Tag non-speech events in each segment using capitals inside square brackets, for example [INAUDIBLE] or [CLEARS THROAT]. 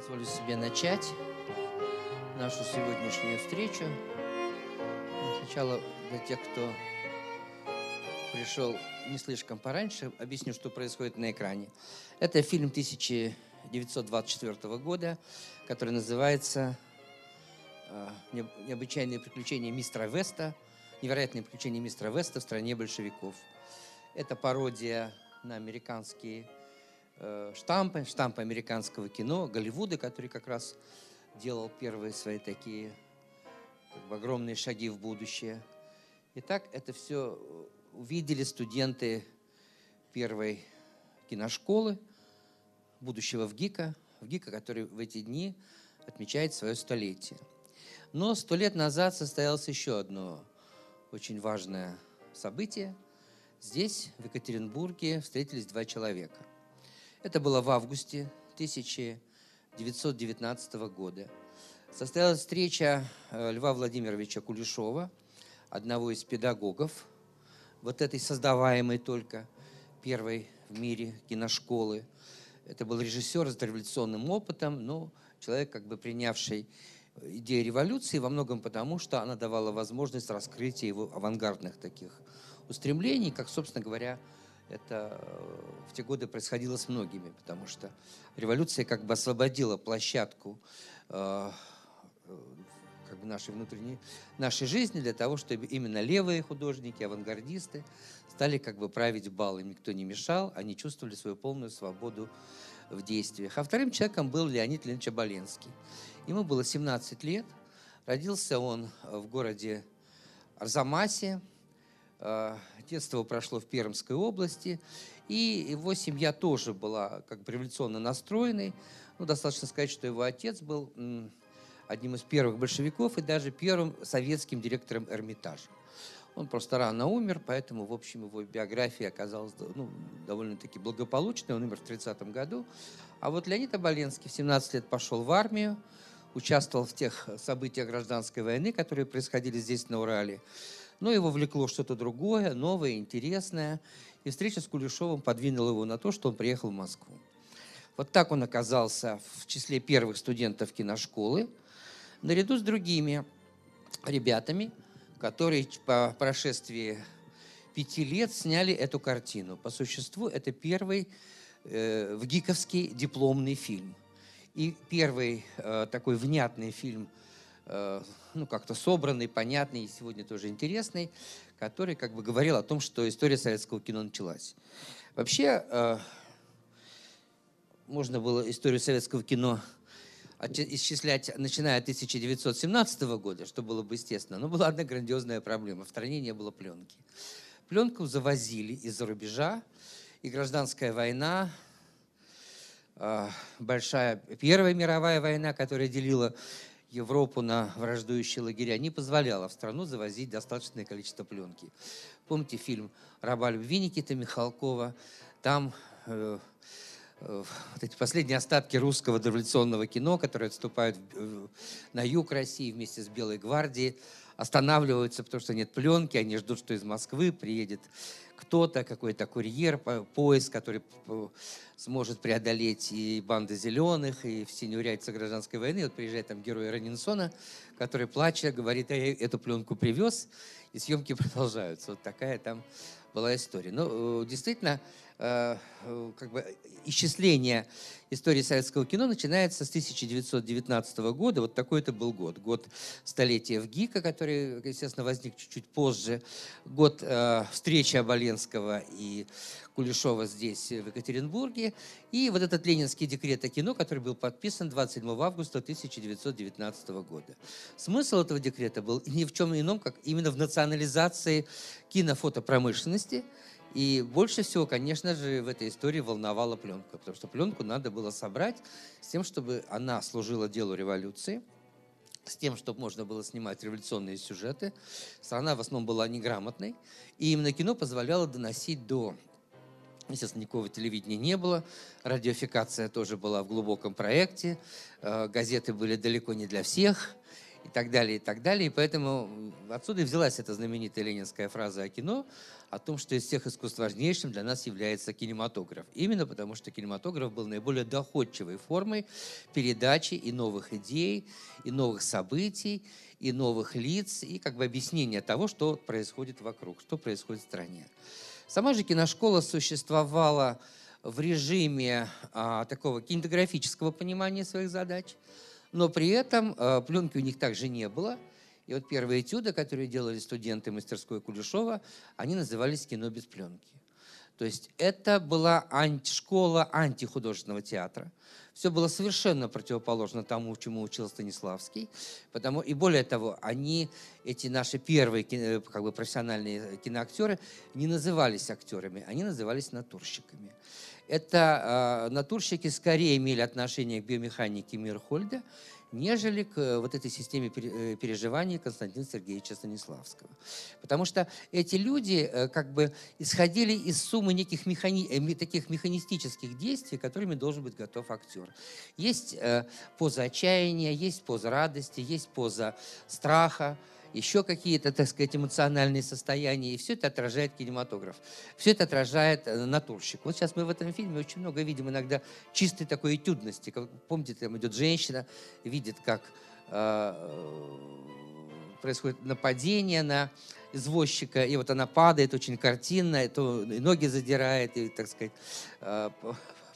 позволю себе начать нашу сегодняшнюю встречу. Сначала для тех, кто пришел не слишком пораньше, объясню, что происходит на экране. Это фильм 1924 года, который называется э, «Необычайные приключения мистера Веста», «Невероятные приключения мистера Веста в стране большевиков». Это пародия на американские штампы, штампы американского кино, Голливуда, который как раз делал первые свои такие как бы, огромные шаги в будущее. Итак, это все увидели студенты первой киношколы, будущего в ГИКа, в ГИКа, который в эти дни отмечает свое столетие. Но сто лет назад состоялось еще одно очень важное событие. Здесь, в Екатеринбурге, встретились два человека. Это было в августе 1919 года. Состоялась встреча э, Льва Владимировича Кулешова, одного из педагогов вот этой создаваемой только первой в мире киношколы. Это был режиссер с революционным опытом, но человек, как бы принявший идею революции во многом потому, что она давала возможность раскрытия его авангардных таких устремлений, как, собственно говоря, это э, в те годы происходило с многими, потому что революция как бы освободила площадку э, э, как бы нашей внутренней, нашей жизни для того, чтобы именно левые художники, авангардисты стали как бы править бал. Им никто не мешал, они чувствовали свою полную свободу в действиях. А вторым человеком был Леонид Леонидович Оболенский. Ему было 17 лет. Родился он в городе Арзамасе, детство прошло в Пермской области, и его семья тоже была как бы революционно настроенной. Ну, достаточно сказать, что его отец был одним из первых большевиков и даже первым советским директором Эрмитажа. Он просто рано умер, поэтому, в общем, его биография оказалась ну, довольно-таки благополучной. Он умер в 30 году. А вот Леонид Оболенский в 17 лет пошел в армию, участвовал в тех событиях гражданской войны, которые происходили здесь, на Урале. Но его влекло что-то другое, новое, интересное. И встреча с Кулешовым подвинула его на то, что он приехал в Москву. Вот так он оказался в числе первых студентов киношколы, наряду с другими ребятами, которые по прошествии пяти лет сняли эту картину. По существу это первый э, в ГИКовский дипломный фильм. И первый э, такой внятный фильм – ну, как-то собранный, понятный и сегодня тоже интересный, который как бы говорил о том, что история советского кино началась. Вообще, э, можно было историю советского кино исчислять, начиная от 1917 года, что было бы естественно. Но была одна грандиозная проблема. В стране не было пленки. Пленку завозили из-за рубежа, и гражданская война, э, большая Первая мировая война, которая делила Европу на враждующие лагеря, не позволяла в страну завозить достаточное количество пленки. Помните фильм «Раба любви» Никиты Михалкова? Там э, вот эти последние остатки русского революционного кино, которые отступают э, на юг России вместе с Белой гвардией, останавливаются, потому что нет пленки, они ждут, что из Москвы приедет кто-то, какой-то курьер, поезд, который сможет преодолеть и банды зеленых, и все неурядицы гражданской войны. Вот приезжает там герой Ранинсона, который, плача, говорит, я эту пленку привез, и съемки [LAUGHS] продолжаются. Вот такая там была история. Но ну, действительно, Э, э, как бы исчисление истории советского кино начинается с 1919 года. Вот такой это был год. Год столетия в ГИКа, который, естественно, возник чуть-чуть позже. Год э, встречи Оболенского и Кулешова здесь, в Екатеринбурге. И вот этот ленинский декрет о кино, который был подписан 27 августа 1919 года. Смысл этого декрета был ни в чем ином, как именно в национализации кинофотопромышленности – и больше всего, конечно же, в этой истории волновала пленка, потому что пленку надо было собрать с тем, чтобы она служила делу революции, с тем, чтобы можно было снимать революционные сюжеты. Страна в основном была неграмотной, и именно кино позволяло доносить до Естественно, никакого телевидения не было. Радиофикация тоже была в глубоком проекте. Э, газеты были далеко не для всех. И так далее, и так далее. И поэтому отсюда и взялась эта знаменитая ленинская фраза о кино, о том, что из всех искусств важнейшим для нас является кинематограф. Именно потому, что кинематограф был наиболее доходчивой формой передачи и новых идей, и новых событий, и новых лиц, и как бы объяснения того, что происходит вокруг, что происходит в стране. Сама же киношкола существовала в режиме а, такого кинематографического понимания своих задач, но при этом а, пленки у них также не было. И вот первые этюды, которые делали студенты мастерской Кулешова, они назывались «Кино без пленки». То есть это была анти школа антихудожественного театра. Все было совершенно противоположно тому, чему учил Станиславский. Потому, и более того, они, эти наши первые как бы, профессиональные киноактеры, не назывались актерами, они назывались натурщиками. Это э, натурщики скорее имели отношение к биомеханике Мирхольда, нежели к э, вот этой системе э, переживаний Константина Сергеевича Станиславского. Потому что эти люди э, как бы исходили из суммы неких механи... таких механистических действий, которыми должен быть готов актер. Есть поза отчаяния, есть поза радости, есть поза страха, еще какие-то, так сказать, эмоциональные состояния. И все это отражает кинематограф. Все это отражает э, натурщик. Вот сейчас мы в этом фильме очень много видим иногда чистой такой этюдности. Как, помните, там идет женщина, видит, как э, происходит нападение на извозчика, и вот она падает очень картинно, и то и ноги задирает, и, так сказать, э,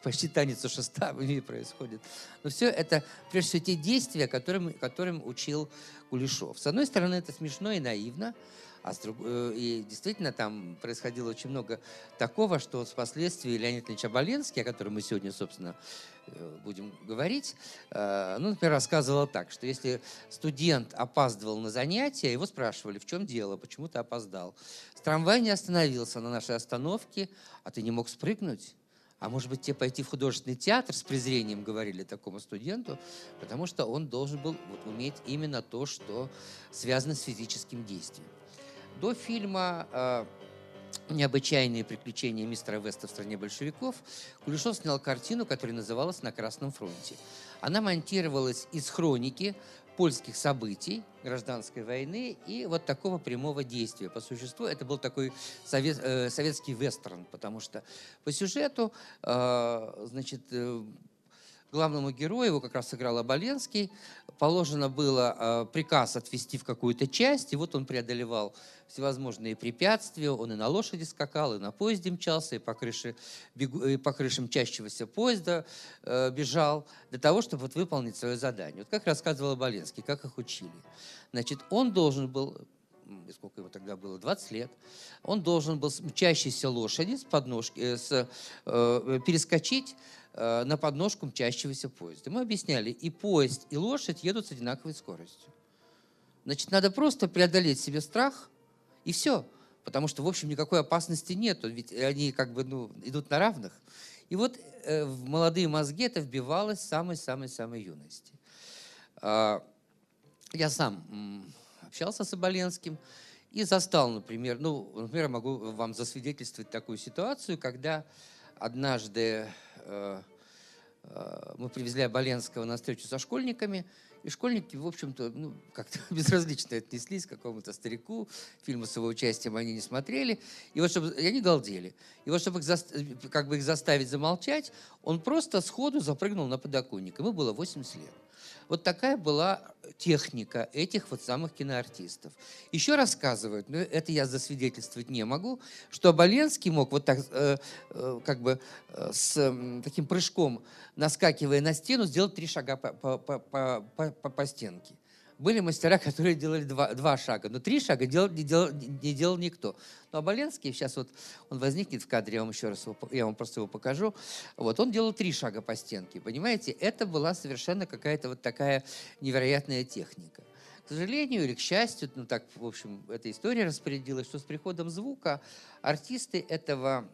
почти танец у шеста в ней происходит. Но все это, прежде всего, те действия, которым, которым учил Кулешов. С одной стороны, это смешно и наивно, а с друг... Э, и действительно там происходило очень много такого, что впоследствии Леонид Ильич Оболенский, о котором мы сегодня, собственно, э, будем говорить, э, ну, например, рассказывал так, что если студент опаздывал на занятия, его спрашивали, в чем дело, почему ты опоздал. С трамвай не остановился на нашей остановке, а ты не мог спрыгнуть? А может быть, тебе пойти в художественный театр с презрением говорили такому студенту, потому что он должен был вот, уметь именно то, что связано с физическим действием. До фильма э, «Необычайные приключения мистера Веста в стране большевиков» Кулешов снял картину, которая называлась «На Красном фронте». Она монтировалась из хроники польских событий, гражданской войны и вот такого прямого действия. По существу это был такой совет, э, советский вестерн, потому что по сюжету, э, значит, э, главному герою, его как раз сыграл Оболенский, положено было э, приказ отвести в какую-то часть, и вот он преодолевал всевозможные препятствия, он и на лошади скакал, и на поезде мчался, и по, крыше, бегу, и по крышам чащегося поезда э, бежал, для того, чтобы вот выполнить свое задание. Вот как рассказывал Оболенский, как их учили. Значит, он должен был сколько ему тогда было, 20 лет, он должен был с мчащейся лошади с подножки, э, с, э, перескочить Э, на подножку мчащегося поезда. Мы объясняли, и поезд, и лошадь едут с одинаковой скоростью. Значит, надо просто преодолеть себе страх, и все. Потому что, в общем, никакой опасности нет, ведь они как бы ну, идут на равных. И вот э, в молодые мозги это вбивалось с самой-самой-самой юности. Э, я сам общался с Оболенским и застал, например, ну, например, могу вам засвидетельствовать такую ситуацию, когда однажды Э, э, мы привезли Оболенского на встречу со школьниками, и школьники, в общем-то, ну, как-то [LAUGHS] безразлично отнеслись к какому-то старику. Фильмы с его участием они не смотрели. И вот чтобы, и они галдели. И вот чтобы их, за, как бы их заставить замолчать, он просто сходу запрыгнул на подоконник. Ему было 80 лет. Вот такая была техника этих вот самых киноартистов. Еще рассказывают, но это я засвидетельствовать не могу, что Оболенский мог вот так, э, э, как бы э, с э, таким прыжком, наскакивая на стену, сделать три шага по, по, по, по, по, по стенке. Были мастера, [LAUGHS] которые делали два, два шага, но три шага делал, не, делал, не делал никто. Но Оболенский, сейчас вот он возникнет в кадре, я вам еще раз его, я вам просто его покажу. Вот, он делал три шага по стенке, понимаете? Это была совершенно какая-то вот такая невероятная техника. К сожалению или к счастью, ну так, в общем, эта история распорядилась, что с приходом звука артисты этого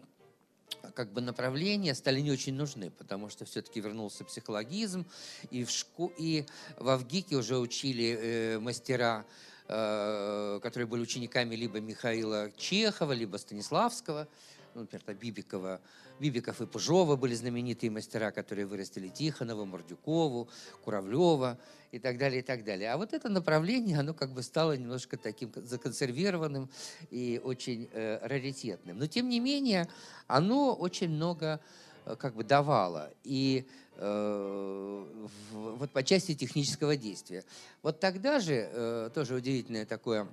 как бы направления стали не очень нужны, потому что все-таки вернулся психологизм, и в, шку... и в Авгике уже учили э, мастера, э, которые были учениками либо Михаила Чехова, либо Станиславского, ну, например, там, Бибикова, Бибиков и Пыжова были знаменитые мастера, которые вырастили Тихонова, Мордюкову, Куравлева и так далее, и так далее. А вот это направление, оно как бы стало немножко таким законсервированным и очень э, раритетным. Но тем не менее, оно очень много э, как бы давало. И э, вот по части технического действия. Вот тогда же, э, тоже удивительное такое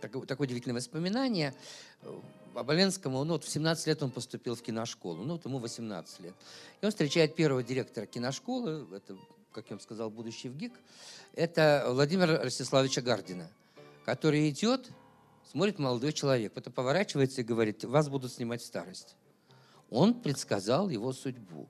такое, такое удивительное воспоминание. Э, Оболенскому, ну вот в 17 лет он поступил в киношколу, ну вот ему 18 лет. И он встречает первого директора киношколы, это, как я вам сказал, будущий ВГИК, это Владимира Ростиславовича Гардина, который идет, смотрит молодой человек, потом поворачивается и говорит, вас будут снимать в старость. Он предсказал его судьбу.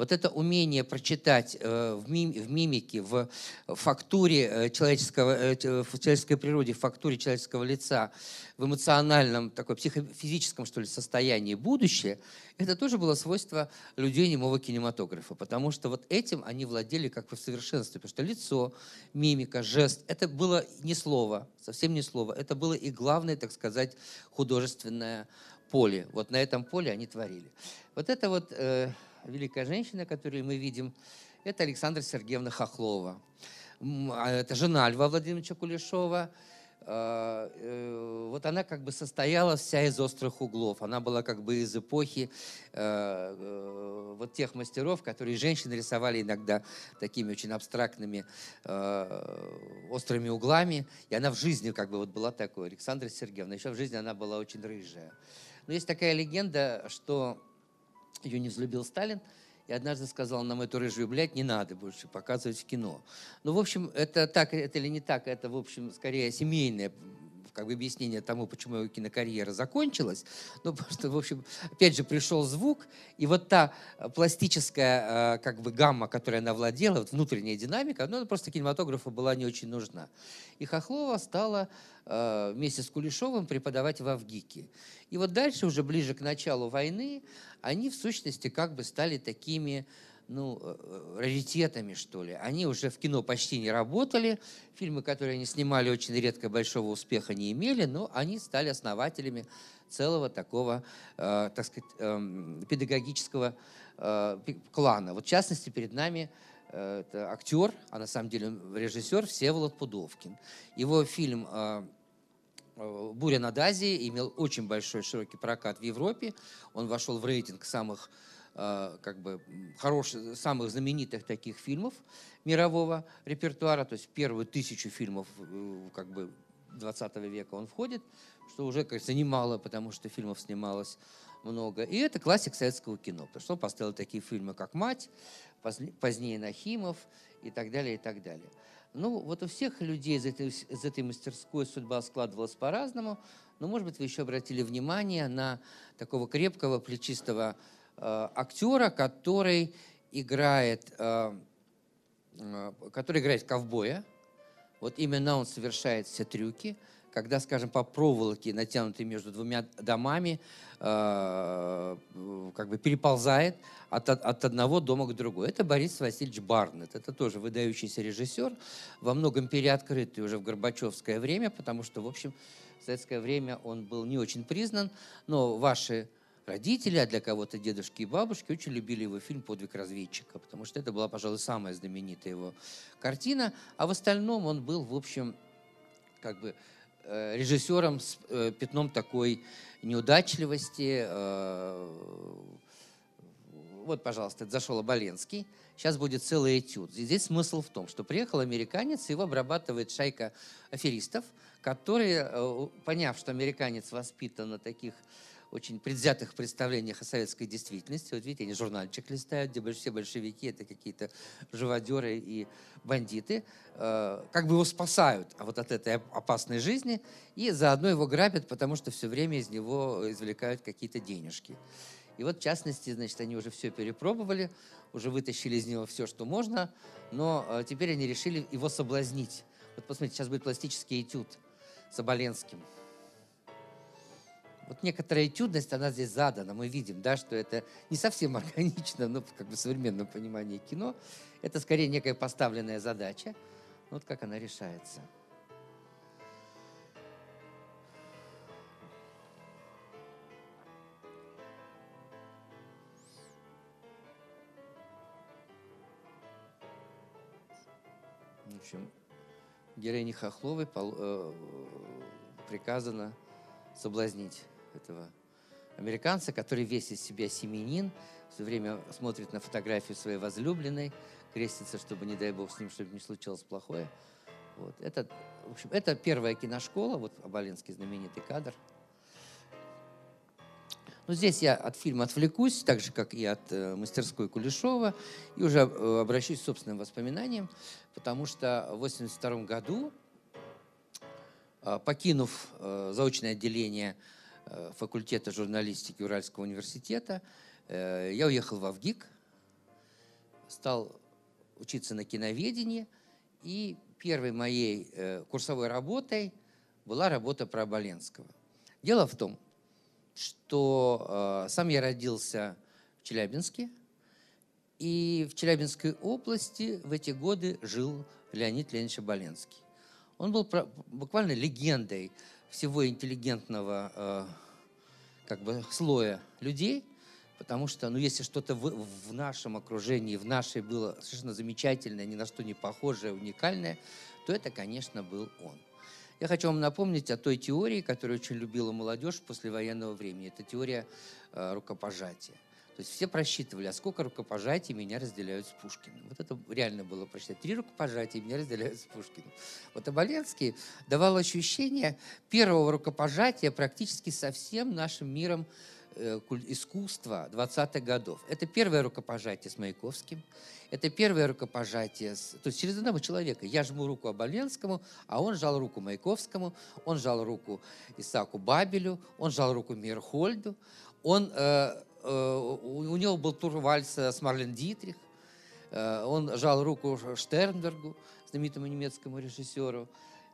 Вот это умение прочитать э, в, мимике, в фактуре э, человеческого, э, в человеческой природе, в фактуре человеческого лица, в эмоциональном, такой психофизическом, что ли, состоянии будущее, это тоже было свойство людей немого кинематографа, потому что вот этим они владели как бы в совершенстве, потому что лицо, мимика, жест, это было не слово, совсем не слово, это было и главное, так сказать, художественное поле. Вот на этом поле они творили. Вот это вот великая женщина, которую мы видим, это Александра Сергеевна Хохлова. А это жена Льва Владимировича Кулешова. А, э, вот она как бы состояла вся из острых углов. Она была как бы из эпохи э, э, вот тех мастеров, которые женщины рисовали иногда такими очень абстрактными острыми углами. И она в жизни как бы вот была такой, Александра Сергеевна. Еще в жизни она была очень рыжая. Но есть такая легенда, что ее не взлюбил Сталин, и однажды сказал, нам эту рыжую, блядь, не надо больше показывать в кино. Ну, в общем, это так, это или не так, это, в общем, скорее семейное как бы объяснение тому, почему его кинокарьера закончилась. Ну, [LAUGHS] просто, в общем, опять же, пришел звук, и вот та пластическая как бы гамма, которой она владела, вот внутренняя динамика, ну, просто кинематографу была не очень нужна. И Хохлова стала вместе с Кулешовым преподавать в Авгике. И вот дальше, уже ближе к началу войны, они в сущности как бы стали такими ну, э, э, раритетами, что ли. Они уже в кино почти не работали, фильмы, которые они снимали, очень редко большого успеха не имели, но они стали основателями целого такого, э, так сказать, э, педагогического э, клана. Вот в частности, перед нами э, актер, а на самом деле режиссер Всеволод Пудовкин. Его фильм э, э, «Буря над Азией» имел очень большой широкий прокат в Европе. Он вошел в рейтинг самых как бы хороших, самых знаменитых таких фильмов мирового репертуара, то есть первую тысячу фильмов э, как бы 20 века он входит, что уже, кажется, немало, потому что фильмов снималось много. И это классик советского кино, потому что он поставил такие фильмы, как «Мать», позднее «Нахимов» и так далее, и так далее. Ну, вот у всех людей из этой, из этой мастерской судьба складывалась по-разному, но, может быть, вы еще обратили внимание на такого крепкого, плечистого Э, актера, который играет, э, э, который играет ковбоя. Вот именно он совершает все трюки, когда, скажем, по проволоке, натянутой между двумя домами, как бы переползает от, от одного дома к другому. Это Борис Васильевич Барнет. Это тоже выдающийся режиссер, во многом переоткрытый уже в Горбачевское время, потому что, в общем, в советское время он был не очень признан, но ваши родители, а для кого-то дедушки и бабушки очень любили его фильм «Подвиг разведчика», потому что это была, пожалуй, самая знаменитая его картина. А в остальном он был, в общем, как бы э, режиссером с э, пятном такой неудачливости. Э, вот, пожалуйста, это зашел Оболенский. Сейчас будет целый этюд. Здесь смысл в том, что приехал американец, его обрабатывает шайка аферистов, которые, поняв, что американец воспитан на таких очень предвзятых представлениях о советской действительности. Вот видите, они журнальчик листают, где все большевики это какие-то живодеры и бандиты. Э, как бы его спасают вот от этой опасной жизни и заодно его грабят, потому что все время из него извлекают какие-то денежки. И вот, в частности, значит, они уже все перепробовали, уже вытащили из него все, что можно, но э, теперь они решили его соблазнить. Вот посмотрите, сейчас будет пластический этюд с Оболенским вот некоторая этюдность, она здесь задана. Мы видим, да, что это не совсем [LAUGHS] органично, но как бы в современном понимании кино. Это скорее некая поставленная задача. Ну, вот как она решается. В общем, героине Хохловой э, приказано соблазнить этого американца, который весь из себя семенин, все время смотрит на фотографию своей возлюбленной, крестится, чтобы, не дай бог, с ним что-нибудь не случилось плохое. Вот. Это, в общем, это первая киношкола, вот Абалинский знаменитый кадр. Но здесь я от фильма отвлекусь, так же, как и от э, мастерской Кулешова, и уже э, обращусь к собственным воспоминаниям, потому что в 1982 году, э, покинув э, заочное отделение факультета журналистики Уральского университета, э, я уехал в Авгик, стал учиться на киноведении, и первой моей э, курсовой работой была работа про Оболенского. Дело в том, что э, сам я родился в Челябинске, и в Челябинской области в эти годы жил Леонид Леонидович Оболенский. Он был буквально легендой всего интеллигентного э, как бы слоя людей, Потому что, ну, если что-то в, в нашем окружении, в нашей было совершенно замечательное, ни на что не похожее, уникальное, то это, конечно, был он. Я хочу вам напомнить о той теории, которую очень любила молодежь после военного времени. Это теория э, рукопожатия. То есть все просчитывали, а сколько рукопожатий меня разделяют с Пушкиным. Вот это реально было просчитать. Три рукопожатия меня разделяют с Пушкиным. Вот Оболенский давал ощущение первого рукопожатия практически со всем нашим миром Э, искусства 20-х годов. Это первое рукопожатие с Маяковским, это первое рукопожатие, с, то есть через одного человека. Я жму руку Оболенскому, а он жал руку Маяковскому, он жал руку Исаку Бабелю, он жал руку Мирхольду, он, э, у него был тур вальса с Марлен Дитрих, э, он жал руку Штернбергу, знаменитому немецкому режиссеру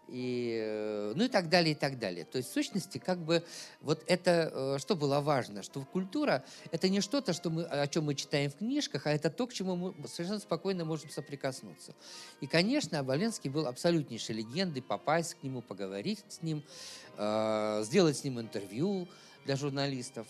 и, э, ну и так далее, и так далее. То есть в сущности как бы вот это, э, что было важно, что культура – это не что-то, что мы, о чем мы читаем в книжках, а это то, к чему мы совершенно спокойно можем соприкоснуться. И, конечно, Оболенский был абсолютнейшей легендой, попасть к нему, поговорить с ним, э, сделать с ним интервью для журналистов.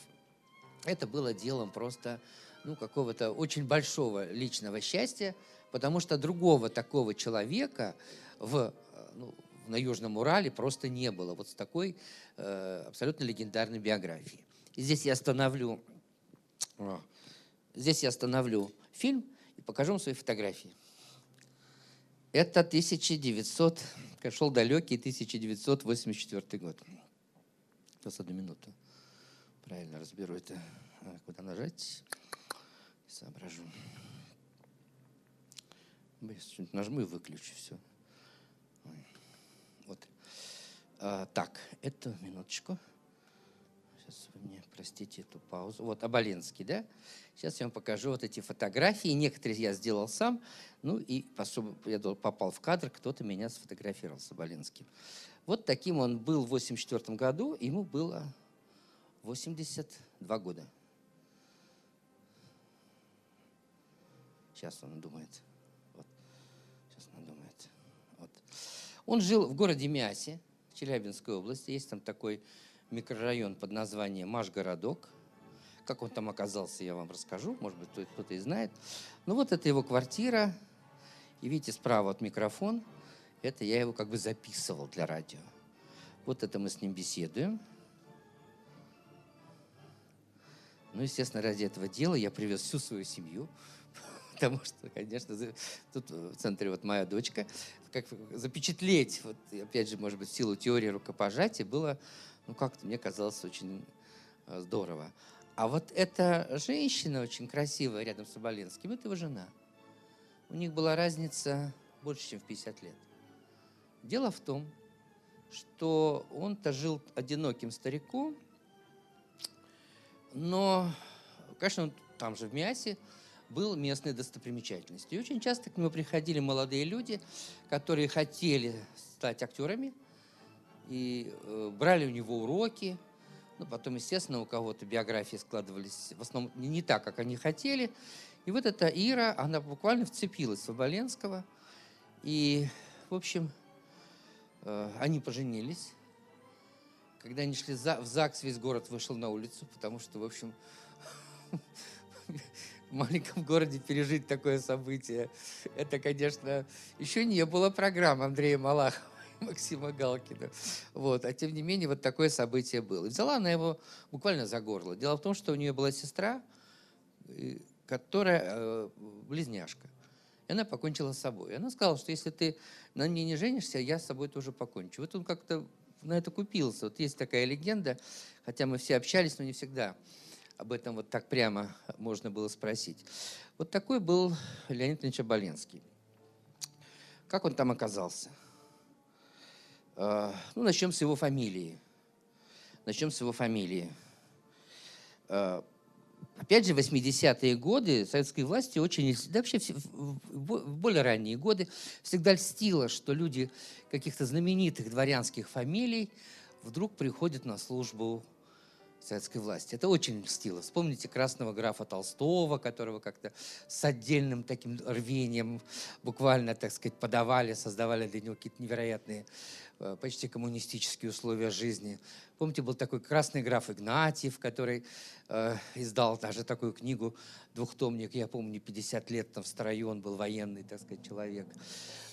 Это было делом просто ну, какого-то очень большого личного счастья, потому что другого такого человека в, ну, на Южном Урале просто не было вот с такой э, абсолютно легендарной биографией. И здесь я остановлю, здесь я остановлю фильм и покажу вам свои фотографии. Это 1900, шел далекий 1984 год. Сейчас одну минуту. Правильно разберу это. Куда нажать? Соображу. Нажму и выключу все. Вот. А, так, это минуточку. Сейчас вы мне простите эту паузу. Вот Абалинский, да? Сейчас я вам покажу вот эти фотографии. Некоторые я сделал сам. Ну и я попал в кадр, кто-то меня сфотографировал с Абалинским. Вот таким он был в 84 году. Ему было 82 года. Сейчас он думает. Он жил в городе Мясе, Челябинской области. Есть там такой микрорайон под названием Машгородок. Как он там оказался, я вам расскажу. Может быть, кто-то и знает. Ну вот это его квартира. И видите, справа от микрофон. Это я его как бы записывал для радио. Вот это мы с ним беседуем. Ну, естественно, ради этого дела я привез всю свою семью [LAUGHS] потому что, конечно, тут в центре вот моя дочка, как запечатлеть, вот, опять же, может быть, в силу теории рукопожатия, было, ну, как-то мне казалось очень э, здорово. А вот эта женщина очень красивая рядом с Оболенским, это его жена. У них была разница больше, чем в 50 лет. Дело в том, что он-то жил одиноким стариком, но, конечно, он там же в Мясе, был местной достопримечательностью. И очень часто к нему приходили молодые люди, которые хотели стать актерами, и э, брали у него уроки. Ну, потом, естественно, у кого-то биографии складывались в основном не так, как они хотели. И вот эта Ира, она буквально вцепилась в Оболенского. И, в общем, э, они поженились. Когда они шли за, в ЗАГС, весь город вышел на улицу, потому что, в общем, [LAUGHS] маленьком городе пережить такое событие. Это, конечно, еще не было программ Андрея Малахова. Максима Галкина. Вот. А тем не менее, вот такое событие было. И взяла она его буквально за горло. Дело в том, что у нее была сестра, которая э, близняшка. И она покончила с собой. И она сказала, что если ты на мне не женишься, я с собой тоже покончу. Вот он как-то на это купился. Вот есть такая легенда, хотя мы все общались, но не всегда об этом вот так прямо можно было спросить. Вот такой был Леонид Ильич Оболенский. Как он там оказался? А, ну, начнем с его фамилии. Начнем с его фамилии. Опять же, 80-е годы советской власти очень, да вообще в более ранние годы всегда льстило, что люди каких-то знаменитых дворянских фамилий вдруг приходят на службу советской власти. Это очень льстило. Вспомните красного графа Толстого, которого как-то с отдельным таким рвением буквально, так сказать, подавали, создавали для него какие-то невероятные почти коммунистические условия жизни. Помните, был такой красный граф Игнатьев, который э, издал даже такую книгу, двухтомник, я помню, 50 лет там в строю, он был военный, так сказать, человек.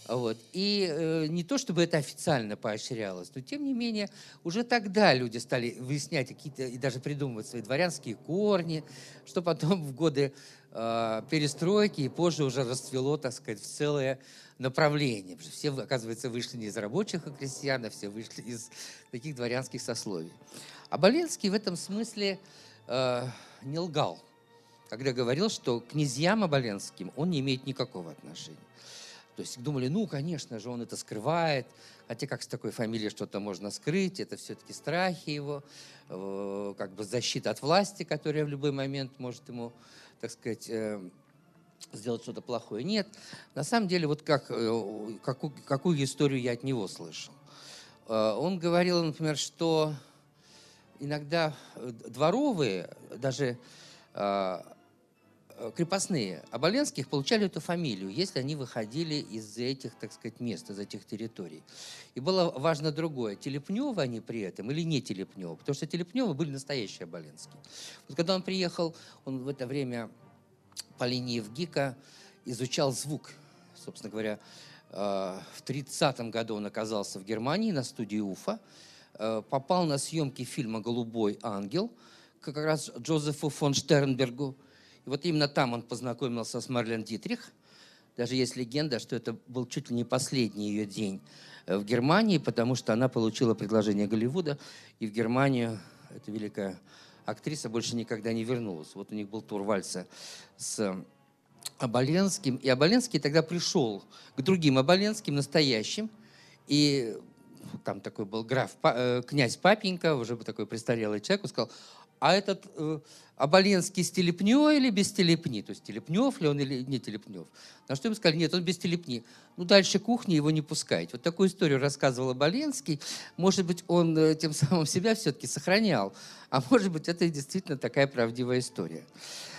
Вот. И э, не то, чтобы это официально поощрялось, но тем не менее уже тогда люди стали выяснять какие-то и даже придумывать свои дворянские корни, что потом в годы э, перестройки и позже уже расцвело, так сказать, в целое что все, оказывается, вышли не из рабочих и крестьян, а все вышли из таких дворянских сословий. А Боленский в этом смысле э, не лгал, когда говорил, что к князьям Оболенским он не имеет никакого отношения. То есть думали, ну, конечно же, он это скрывает, хотя как с такой фамилией что-то можно скрыть, это все-таки страхи его, э, как бы защита от власти, которая в любой момент может ему, так сказать, э, сделать что-то плохое. Нет, на самом деле, вот как, э, какую, какую историю я от него слышал. Он говорил, например, что иногда дворовые, даже Э, крепостные Оболенских получали эту фамилию, если они выходили из этих, так сказать, мест, из этих территорий. И было важно другое, Телепневы они при этом или не Телепневы, потому что Телепневы были настоящие Оболенские. Вот когда он приехал, он в это время по линии ВГИКа изучал звук. Собственно говоря, э, в 30 году он оказался в Германии на студии Уфа, э, попал на съемки фильма «Голубой ангел», как раз Джозефу фон Штернбергу, и вот именно там он познакомился с Марлен Дитрих. Даже есть легенда, что это был чуть ли не последний ее день э, в Германии, потому что она получила предложение Голливуда, и в Германию эта великая актриса больше никогда не вернулась. Вот у них был тур вальса с Оболенским, и Оболенский тогда пришел к другим Оболенским, настоящим, и там такой был граф, э, князь Папенька, уже такой престарелый человек, он сказал, а этот э, Оболенский с или без телепни? То есть телепнев ли он или не телепнев? На что ему сказали, нет, он без телепни. Ну, дальше кухни его не пускать. Вот такую историю рассказывал Оболенский. Может быть, он э, тем самым себя все-таки сохранял. А может быть, это действительно такая правдивая история.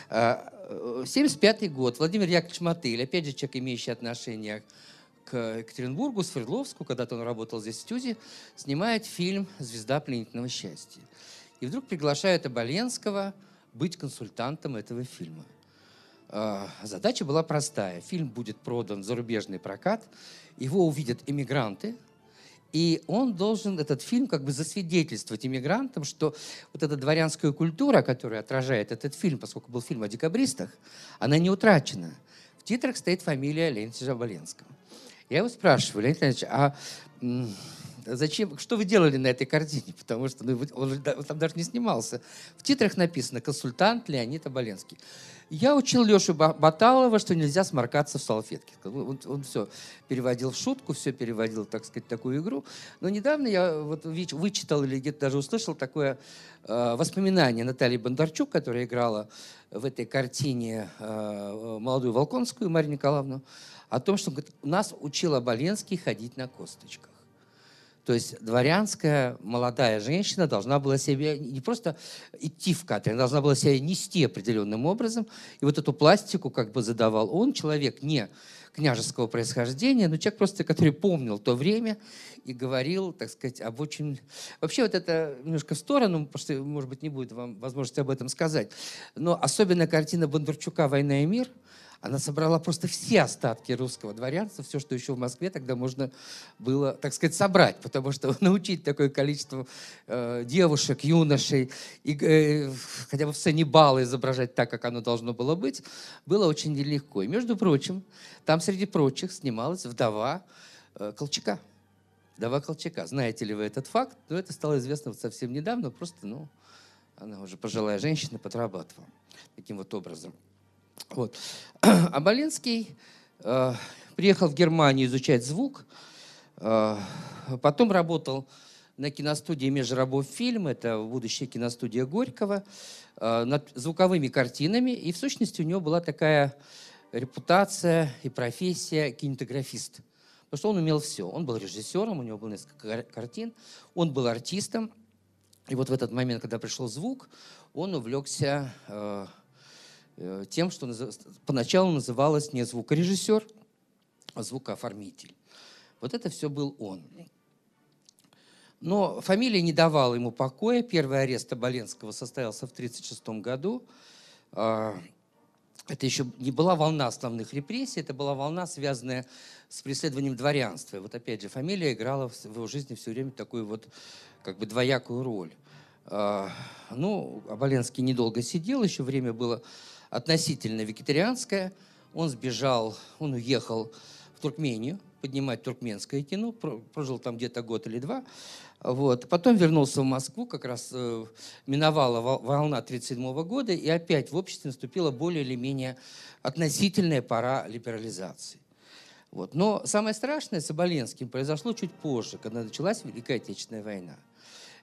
75 а, э, год. Владимир Яковлевич Мотыль, опять же, человек, имеющий отношение к Екатеринбургу, Свердловску, когда-то он работал здесь в студии, снимает фильм «Звезда пленительного счастья». И вдруг приглашают Оболенского быть консультантом этого фильма. А, задача была простая. Фильм будет продан в зарубежный прокат, его увидят иммигранты, и он должен, этот фильм, как бы засвидетельствовать иммигрантам, что вот эта дворянская культура, которая отражает этот фильм, поскольку был фильм о декабристах, она не утрачена. В титрах стоит фамилия Леонида Жаболенского. Я его спрашиваю, Леонид Леонидович, а зачем, что вы делали на этой картине? [LAUGHS] Потому что ну, он, он там даже не снимался. В титрах написано «Консультант Леонид Оболенский». Я учил Лешу Баталова, что нельзя сморкаться в салфетке. Он, он все переводил в шутку, все переводил, так сказать, такую игру. Но недавно я вот вычитал или где-то даже услышал такое э, воспоминание Натальи Бондарчук, которая играла в этой картине э, молодую Волконскую Марию Николаевну, о том, что говорит, нас учил Оболенский ходить на косточках. То есть дворянская молодая женщина должна была себя не просто идти в кадре, она должна была себя нести определенным образом. И вот эту пластику как бы задавал он, человек не княжеского происхождения, но человек просто, который помнил то время и говорил, так сказать, об очень... Вообще вот это немножко в сторону, потому что, может быть, не будет вам возможности об этом сказать, но особенно картина Бондарчука «Война и мир», она собрала просто все остатки русского дворянства, все, что еще в Москве тогда можно было, так сказать, собрать, потому что [LAUGHS] научить такое количество э, девушек, юношей, и, э, хотя бы в сцене бала изображать так, как оно должно было быть, было очень нелегко. И, между прочим, там, среди прочих, снималась вдова э, Колчака. Вдова Колчака. Знаете ли вы этот факт? Ну, это стало известно вот совсем недавно, просто, ну, она уже пожилая женщина, подрабатывала таким вот образом. Вот. [CLEARS THROAT] А э, приехал в Германию изучать звук, э, потом работал на киностудии «Межрабов фильм», это будущая киностудия Горького, э, над звуковыми картинами, и в сущности у него была такая репутация и профессия кинематографист. Потому что он умел все. Он был режиссером, у него было несколько картин, он был артистом. И вот в этот момент, когда пришел звук, он увлекся Э, тем, что поначалу называлось не звукорежиссер, а звукооформитель. Вот это все был он. Но фамилия не давала ему покоя. Первый арест Оболенского состоялся в 1936 году. А, это еще не была волна основных репрессий, это была волна, связанная с преследованием дворянства. И вот опять же, фамилия играла в его жизни все время такую вот как бы двоякую роль. А, ну, Оболенский недолго сидел, еще время было относительно вегетарианская. Он сбежал, он уехал в Туркмению поднимать туркменское кино, прожил там где-то год или два. Вот. Потом вернулся в Москву, как раз э, миновала волна 1937 года, и опять в обществе наступила более или менее относительная пора либерализации. Вот. Но самое страшное с Оболенским произошло чуть позже, когда началась Великая Отечественная война.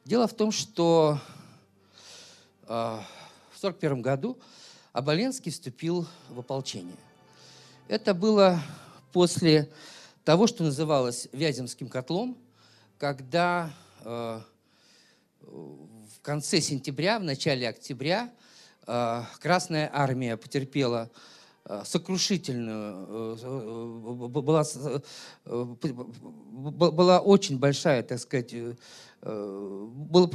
Дело в том, что э, в 1941 году Оболенский вступил в ополчение. Это было после того, что называлось Вяземским котлом, когда э, в конце сентября, в начале октября э, Красная армия потерпела э, сокрушительную, была, была очень большая, так сказать, было,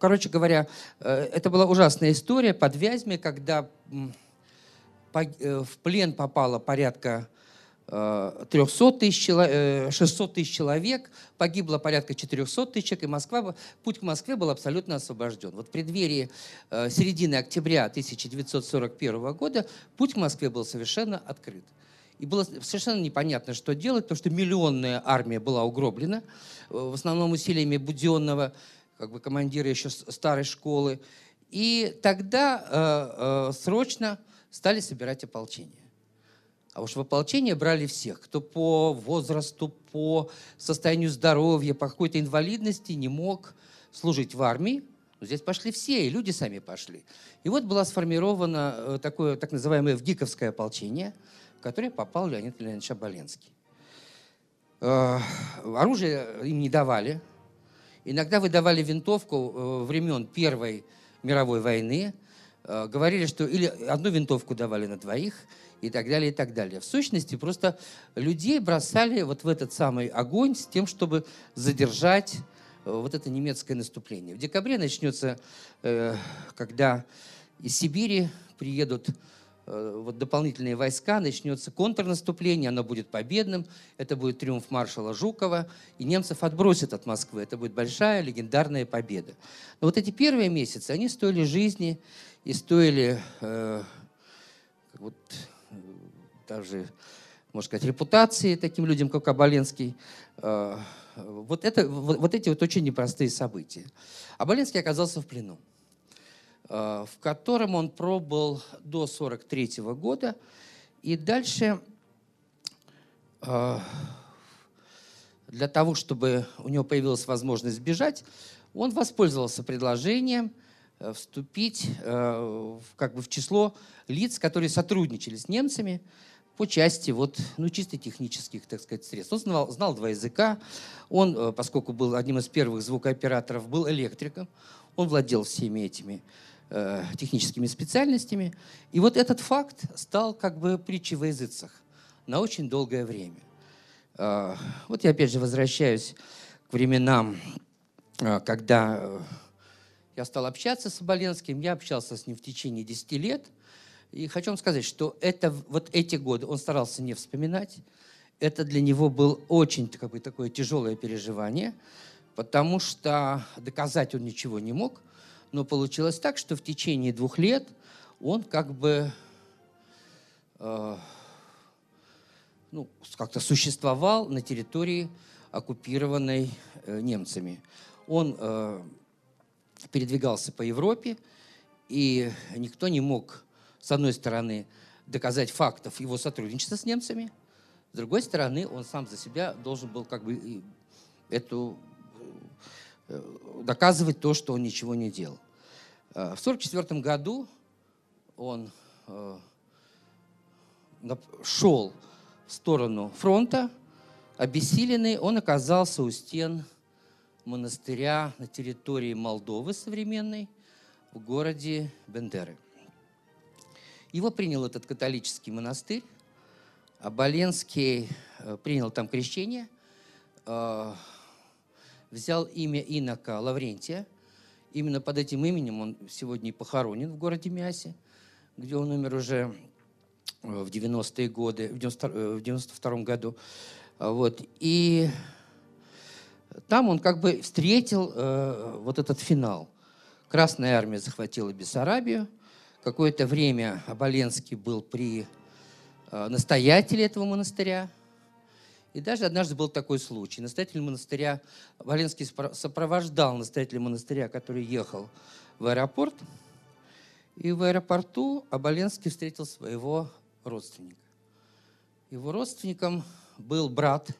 короче говоря, э, это была ужасная история под Вязьме, когда э, в плен попало порядка 300 тысяч, 600 тысяч человек, погибло порядка 400 тысяч, и Москва, путь к Москве был абсолютно освобожден. Вот в преддверии середины октября 1941 года путь к Москве был совершенно открыт. И было совершенно непонятно, что делать, потому что миллионная армия была угроблена, э, в основном усилиями Буденного, как бы командира еще старой школы. И тогда э, э, срочно стали собирать ополчение. А уж в ополчение брали всех, кто по возрасту, по состоянию здоровья, по какой-то инвалидности не мог служить в армии. Но здесь пошли все, и люди сами пошли. И вот было сформировано э, такое так называемое ВГИКовское ополчение – в который попал Леонид Леонидович Оболенский. Э, оружие им не давали. Иногда выдавали винтовку э, времен Первой мировой войны. Э, говорили, что или одну винтовку давали на двоих, и так далее, и так далее. В сущности, просто людей бросали вот в этот самый огонь с тем, чтобы задержать вот это немецкое наступление. В декабре начнется, когда из Сибири приедут вот дополнительные войска, начнется контрнаступление, оно будет победным, это будет триумф маршала Жукова, и немцев отбросят от Москвы. Это будет большая легендарная победа. Но вот эти первые месяцы, они стоили жизни и стоили э, вот, даже, можно сказать, репутации таким людям, как Оболенский. Э, вот, это, вот, вот эти вот очень непростые события. Оболенский оказался в плену. Э, в котором он пробыл до 43 года. И дальше э, для того, чтобы у него появилась возможность сбежать, он воспользовался предложением э, вступить как бы в число лиц, которые сотрудничали с немцами по части вот, ну, чисто технических, так сказать, средств. Он знал, знал два языка. Он, поскольку был одним из первых звукооператоров, был электриком. Он владел всеми этими Э, техническими специальностями. И вот этот факт стал как бы притчей во языцах на очень долгое время. А, вот я опять же возвращаюсь к временам, а, когда э, я стал общаться с Оболенским, я общался с ним в течение 10 лет. И хочу вам сказать, что это, вот эти годы он старался не вспоминать. Это для него было очень как бы, такое тяжелое переживание, потому что доказать он ничего не мог. Но получилось так, что в течение двух лет он как бы э, ну, как-то существовал на территории, оккупированной э, немцами. Он э, передвигался по Европе, и никто не мог, с одной стороны, доказать фактов его сотрудничества с немцами, с другой стороны, он сам за себя должен был как бы эту, доказывать то, что он ничего не делал. Э, в 1944 году он э, шел в сторону фронта, обессиленный, он оказался у стен монастыря на территории Молдовы современной, в городе Бендеры. Его принял этот католический монастырь, а Боленский э, принял там крещение, э, взял имя инока Лаврентия. Именно под этим именем он сегодня похоронен в городе Мясе, где он умер уже в 90-е годы, в 92 э, году. Вот. И там он как бы встретил э, вот этот финал. Красная армия захватила Бессарабию. Какое-то время Оболенский был при э, настоятеле этого монастыря. И даже однажды был такой случай. Настоятель монастыря, Оболенский сопровождал настоятеля монастыря, который ехал в аэропорт. И в аэропорту Оболенский встретил своего родственника. Его родственником был брат,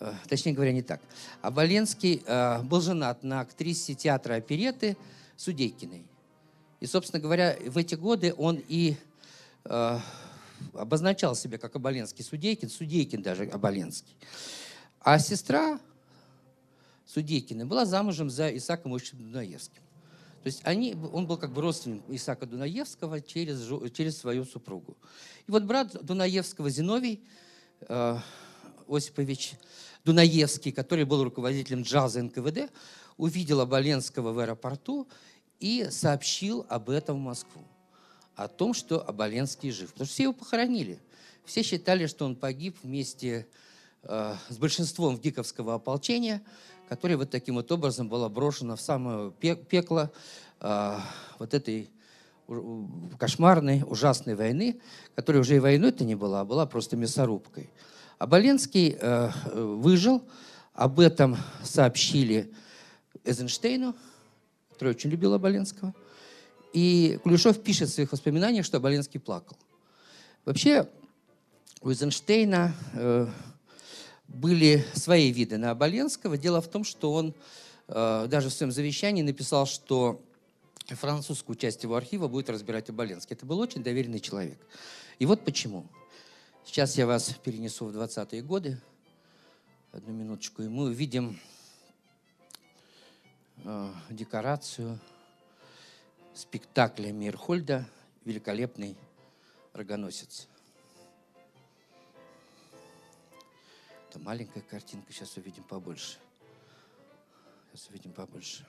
э, точнее говоря, не так. Валенский э, был женат на актрисе театра опереты Судейкиной. И, собственно говоря, в эти годы он и э, обозначал себя как Оболенский Судейкин, Судейкин даже Оболенский. А сестра Судейкина была замужем за Исаком Ильичем Дунаевским. То есть они, он был как бы родственник Исаака Дунаевского через, через свою супругу. И вот брат Дунаевского Зиновий э, Осипович Дунаевский, который был руководителем джаза НКВД, увидел Оболенского в аэропорту и сообщил об этом в Москву. О том, что Оболенский жив. Потому что все его похоронили. Все считали, что он погиб вместе э, с большинством гиковского ополчения – которая вот таким вот образом была брошена в самое пекло э, вот этой кошмарной, ужасной войны, которая уже и войной-то не была, а была просто мясорубкой. А Боленский э, выжил, об этом сообщили Эйзенштейну, который очень любил Оболенского. И Кулешов пишет в своих воспоминаниях, что Оболенский плакал. Вообще, у Эйзенштейна э, были свои виды на Оболенского. Дело в том, что он э, даже в своем завещании написал, что французскую часть его архива будет разбирать Оболенский. Это был очень доверенный человек. И вот почему. Сейчас я вас перенесу в 20-е годы. Одну минуточку. И мы увидим э, декорацию спектакля Мирхольда «Великолепный рогоносец». Это маленькая картинка, сейчас увидим побольше. Сейчас увидим побольше.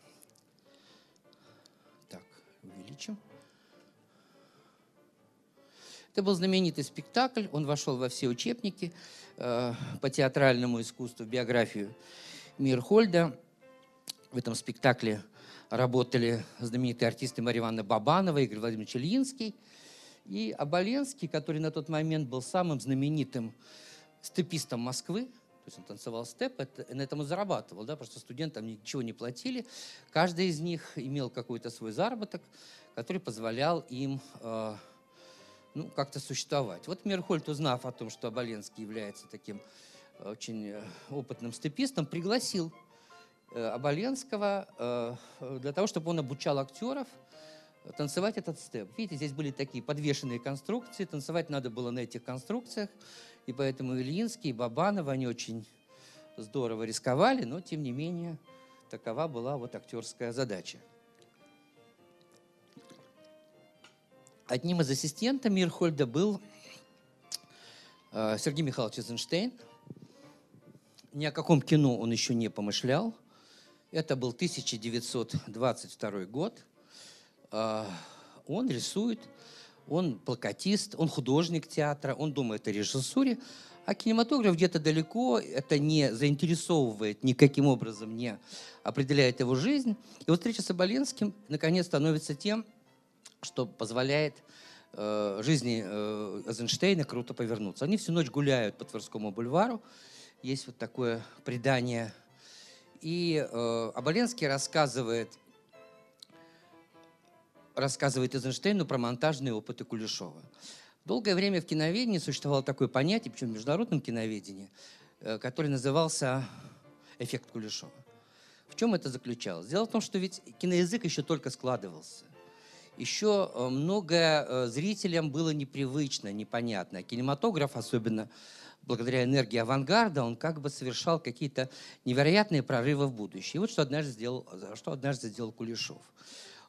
Так, увеличим. Это был знаменитый спектакль, он вошел во все учебники э, по театральному искусству, биографию Мирхольда. В этом спектакле работали знаменитые артисты Мария Ивановна Бабанова, Игорь Владимирович Ильинский. И Оболенский, который на тот момент был самым знаменитым степистом Москвы, то есть он танцевал степ, это, на этом и зарабатывал, да, потому что студентам ничего не платили. Каждый из них имел какой-то свой заработок, который позволял им э, ну, как-то существовать. Вот Мерхольд, узнав о том, что Оболенский является таким э, очень э, опытным степистом, пригласил Оболенского э, для того, чтобы он обучал актеров танцевать этот степ. Видите, здесь были такие подвешенные конструкции, танцевать надо было на этих конструкциях. И поэтому Ильинский и Бабанов, они очень здорово рисковали, но тем не менее такова была вот актерская задача. Одним из ассистентов Мирхольда был э, Сергей Михайлович Эйзенштейн. Ни о каком кино он еще не помышлял. Это был 1922 год. Э, он рисует, он плакатист, он художник театра, он думает о режиссуре, а кинематограф где-то далеко, это не заинтересовывает никаким образом, не определяет его жизнь. И вот встреча с Оболенским, наконец, становится тем, что позволяет э, жизни э, Эйзенштейна круто повернуться. Они всю ночь гуляют по Тверскому бульвару. Есть вот такое предание. И э, Оболенский рассказывает, рассказывает Эйзенштейну про монтажные опыты Кулешова. Долгое время в киноведении существовало такое понятие, причем в международном киноведении, э, который назывался эффект Кулешова. В чем это заключалось? Дело в том, что ведь киноязык еще только складывался. Еще э, многое э, зрителям было непривычно, непонятно. Кинематограф, особенно благодаря энергии авангарда, он как бы совершал какие-то невероятные прорывы в будущее. И вот что однажды сделал, что однажды сделал Кулешов.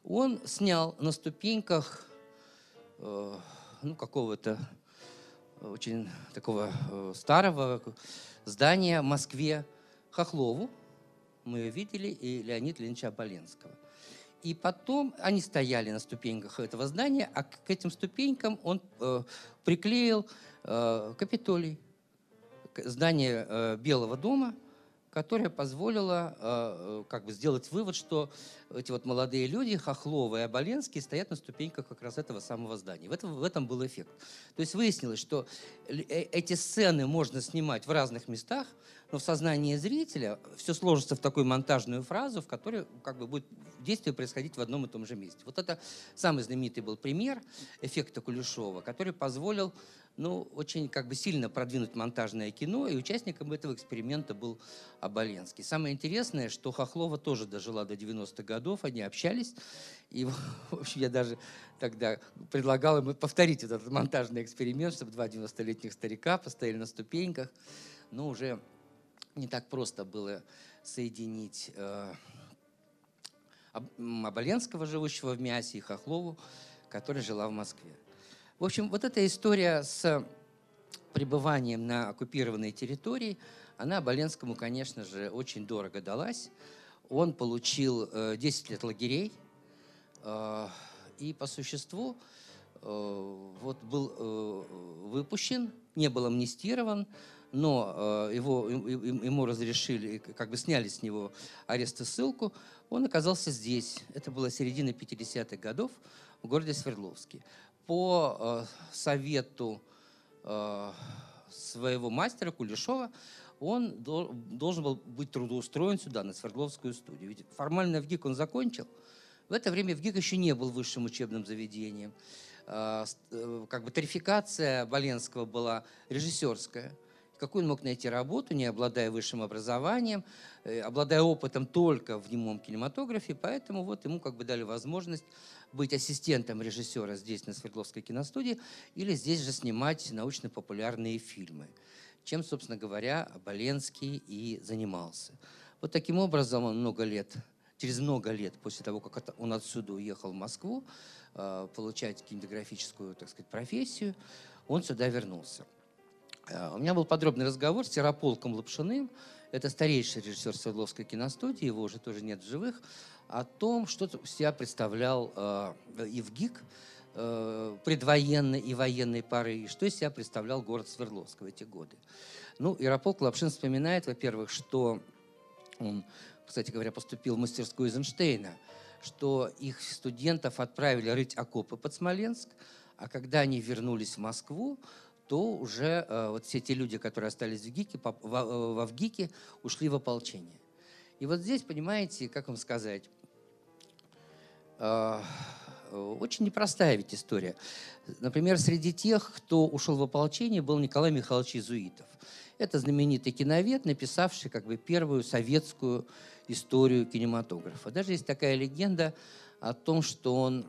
Он снял на ступеньках ну, какого-то очень такого э, старого здания в Москве Хохлову. Мы ее видели, и Леонид Ильича Оболенского. И потом они стояли на ступеньках этого здания, а к этим ступенькам он э, приклеил э, Капитолий, здание э, Белого дома – которая позволила э, как бы сделать вывод, что эти вот молодые люди, Хохлова и Оболенский, стоят на ступеньках как раз этого самого здания. В этом, в этом был эффект. То есть выяснилось, что э, эти сцены можно снимать в разных местах, но в сознании зрителя все сложится в такую монтажную фразу, в которой как бы будет действие происходить в одном и том же месте. Вот это самый знаменитый был пример эффекта Кулешова, который позволил ну, очень как бы сильно продвинуть монтажное кино, и участником этого эксперимента был Оболенский. Самое интересное, что Хохлова тоже дожила до 90-х годов, они общались, и [LAUGHS] в общем, я даже тогда предлагал ему повторить этот монтажный эксперимент, чтобы два 90-летних старика постояли на ступеньках, но уже не так просто было соединить э, живущего в Мясе, и Хохлову, которая жила в Москве. В общем, вот эта история с пребыванием на оккупированной территории, она Боленскому, конечно же, очень дорого далась. Он получил 10 э, лет лагерей, э, и по существу э, вот был выпущен, не был амнистирован, но его, ему разрешили, как бы сняли с него арест и ссылку, он оказался здесь. Это было середина 50-х годов в городе Свердловске по э, совету э, своего мастера Кулешова он должен был быть трудоустроен сюда, на Свердловскую студию. Ведь формально в ГИК он закончил. В это время в ГИК еще не был высшим учебным заведением. Э, как бы тарификация Боленского была режиссерская. Какую он мог найти работу, не обладая высшим образованием, обладая опытом только в немом кинематографе, поэтому вот ему как бы дали возможность быть ассистентом режиссера здесь, на Свердловской киностудии, или здесь же снимать научно-популярные фильмы, чем, собственно говоря, Боленский и занимался. Вот таким образом он много лет, через много лет после того, как он отсюда уехал в Москву, э, получать кинематографическую, так сказать, профессию, он сюда вернулся. Э, у меня был подробный разговор с Ярополком Лапшиным, это старейший режиссер Свердловской киностудии, его уже тоже нет в живых о том, что себя представлял э, Евгик э, предвоенной и военной поры, и что из себя представлял город Свердловск в эти годы. Ну, Ярополк Лапшин вспоминает, во-первых, что он, кстати говоря, поступил в мастерскую Эйзенштейна, что их студентов отправили рыть окопы под Смоленск, а когда они вернулись в Москву, то уже э, вот все те люди, которые остались в ГИКе, в, в, э, в Авгике, ушли в ополчение. И вот здесь, понимаете, как вам сказать, очень непростая ведь история. Например, среди тех, кто ушел в ополчение, был Николай Михайлович Изуитов. Это знаменитый киновед, написавший как бы первую советскую историю кинематографа. Даже есть такая легенда о том, что он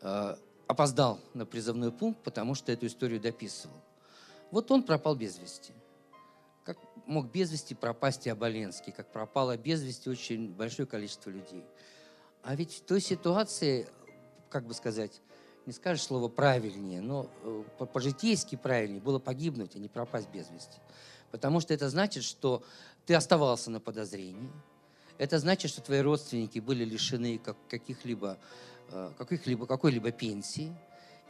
э, опоздал на призывной пункт, потому что эту историю дописывал. Вот он пропал без вести. Как мог без вести пропасть и Оболенский, как пропало без вести очень большое количество людей – а ведь в той ситуации, как бы сказать, не скажешь слово правильнее, но э, по-житейски правильнее было погибнуть, а не пропасть без вести. Потому что это значит, что ты оставался на подозрении. Это значит, что твои родственники были лишены каких-либо, э, каких-либо, какой-либо пенсии.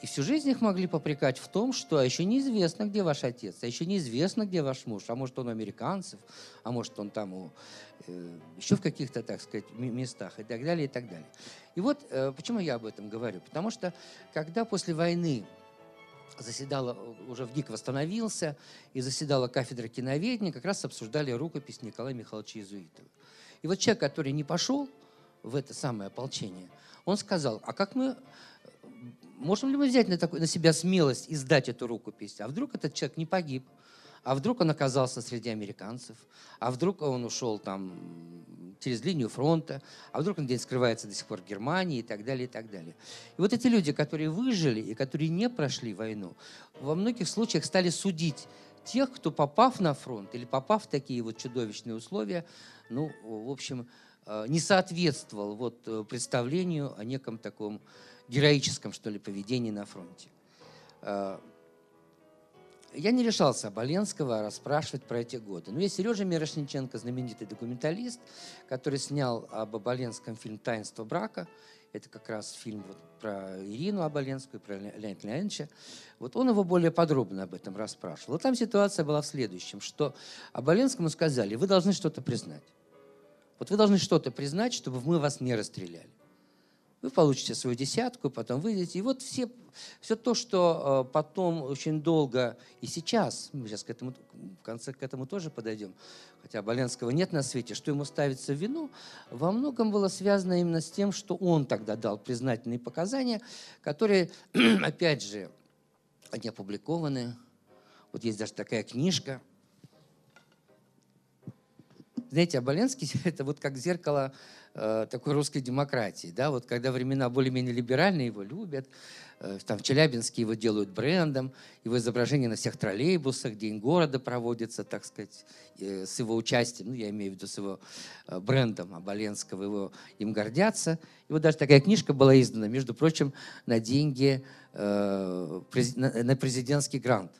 И всю жизнь их могли попрекать в том, что а еще неизвестно, где ваш отец, а еще неизвестно, где ваш муж, а может, он у американцев, а может, он там у, э, еще в каких-то, так сказать, местах и так далее, и так далее. И вот э, почему я об этом говорю. Потому что, когда после войны заседала, уже в ГИК восстановился, и заседала кафедра киноведения, как раз обсуждали рукопись Николая Михайловича Изуитова. И вот человек, который не пошел в это самое ополчение, он сказал, а как мы можем ли мы взять на, такой, на себя смелость и сдать эту рукопись? А вдруг этот человек не погиб? А вдруг он оказался среди американцев? А вдруг он ушел там через линию фронта? А вдруг он где-то скрывается до сих пор в Германии и так далее, и так далее. И вот эти люди, которые выжили и которые не прошли войну, во многих случаях стали судить тех, кто, попав на фронт или попав в такие вот чудовищные условия, ну, в общем, э, не соответствовал вот э, представлению о неком таком героическом, что ли, поведении на фронте. Э, я не решался Оболенского расспрашивать про эти годы. Но есть Сережа Мирошниченко, знаменитый документалист, который снял об Оболенском фильм «Таинство брака». Это как раз фильм вот про Ирину Оболенскую, про Леонида Леонидовича. Вот он его более подробно об этом расспрашивал. Вот там ситуация была в следующем, что Оболенскому сказали, вы должны что-то признать. Вот вы должны что-то признать, чтобы мы вас не расстреляли. Вы получите свою десятку, потом выйдете. И вот все, все то, что э, потом очень долго и сейчас, мы сейчас к этому, в конце к этому тоже подойдем, хотя Боленского нет на свете, что ему ставится в вину, во многом было связано именно с тем, что он тогда дал признательные показания, которые, [CLEARS THROAT] опять же, они опубликованы. Вот есть даже такая книжка. Знаете, Оболенский – [LAUGHS] это вот как зеркало такой русской демократии. Да? Вот когда времена более-менее либеральные, его любят. Э, там в Челябинске его делают брендом, его изображение на всех троллейбусах, День города проводится, так сказать, э, с его участием, ну, я имею в виду с его брендом Оболенского, его, им гордятся. И вот даже такая книжка была издана, между прочим, на деньги, на президентский грант.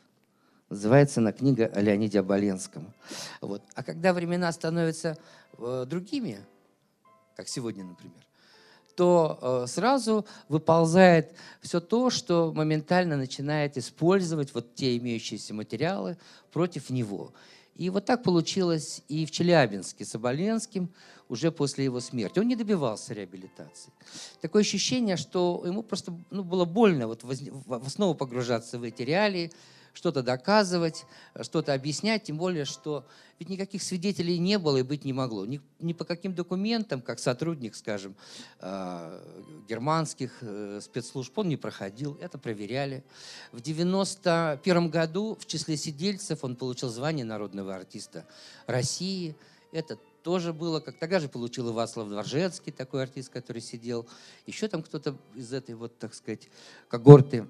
Называется она книга о Леониде Оболенском. Вот. А когда времена становятся другими, как сегодня, например, то э, сразу выползает все то, что моментально начинает использовать вот те имеющиеся материалы против него. И вот так получилось и в Челябинске с Оболенским уже после его смерти. Он не добивался реабилитации. Такое ощущение, что ему просто ну, было больно вот в основу погружаться в эти реалии, что-то доказывать, что-то объяснять, тем более, что ведь никаких свидетелей не было и быть не могло. Ни, ни по каким документам, как сотрудник, скажем, э, германских э, спецслужб, он не проходил, это проверяли. В 1991 году в числе сидельцев он получил звание народного артиста России. Это тоже было, как тогда же получил и Вацлав Дворжецкий, такой артист, который сидел. Еще там кто-то из этой вот, так сказать, когорты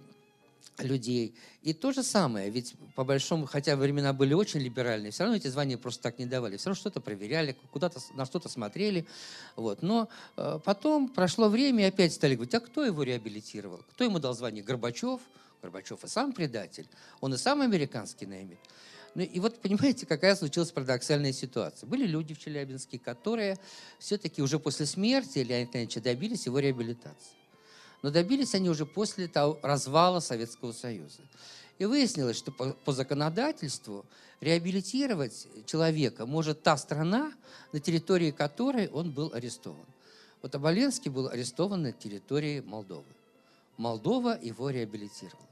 людей. И то же самое, ведь по большому, хотя времена были очень либеральные, все равно эти звания просто так не давали. Все равно что-то проверяли, куда-то на что-то смотрели. Вот. Но э, потом прошло время, и опять стали говорить, а кто его реабилитировал? Кто ему дал звание? Горбачев? Горбачев и сам предатель. Он и сам американский наймит. Ну и вот [LAUGHS] понимаете, какая случилась парадоксальная ситуация. Были люди в Челябинске, которые все-таки уже после смерти Леонида Ильича добились его реабилитации. Но добились они уже после того развала Советского Союза. И выяснилось, что по, по законодательству реабилитировать человека может та страна, на территории которой он был арестован. Вот Оболенский был арестован на территории Молдовы. Молдова его реабилитировала.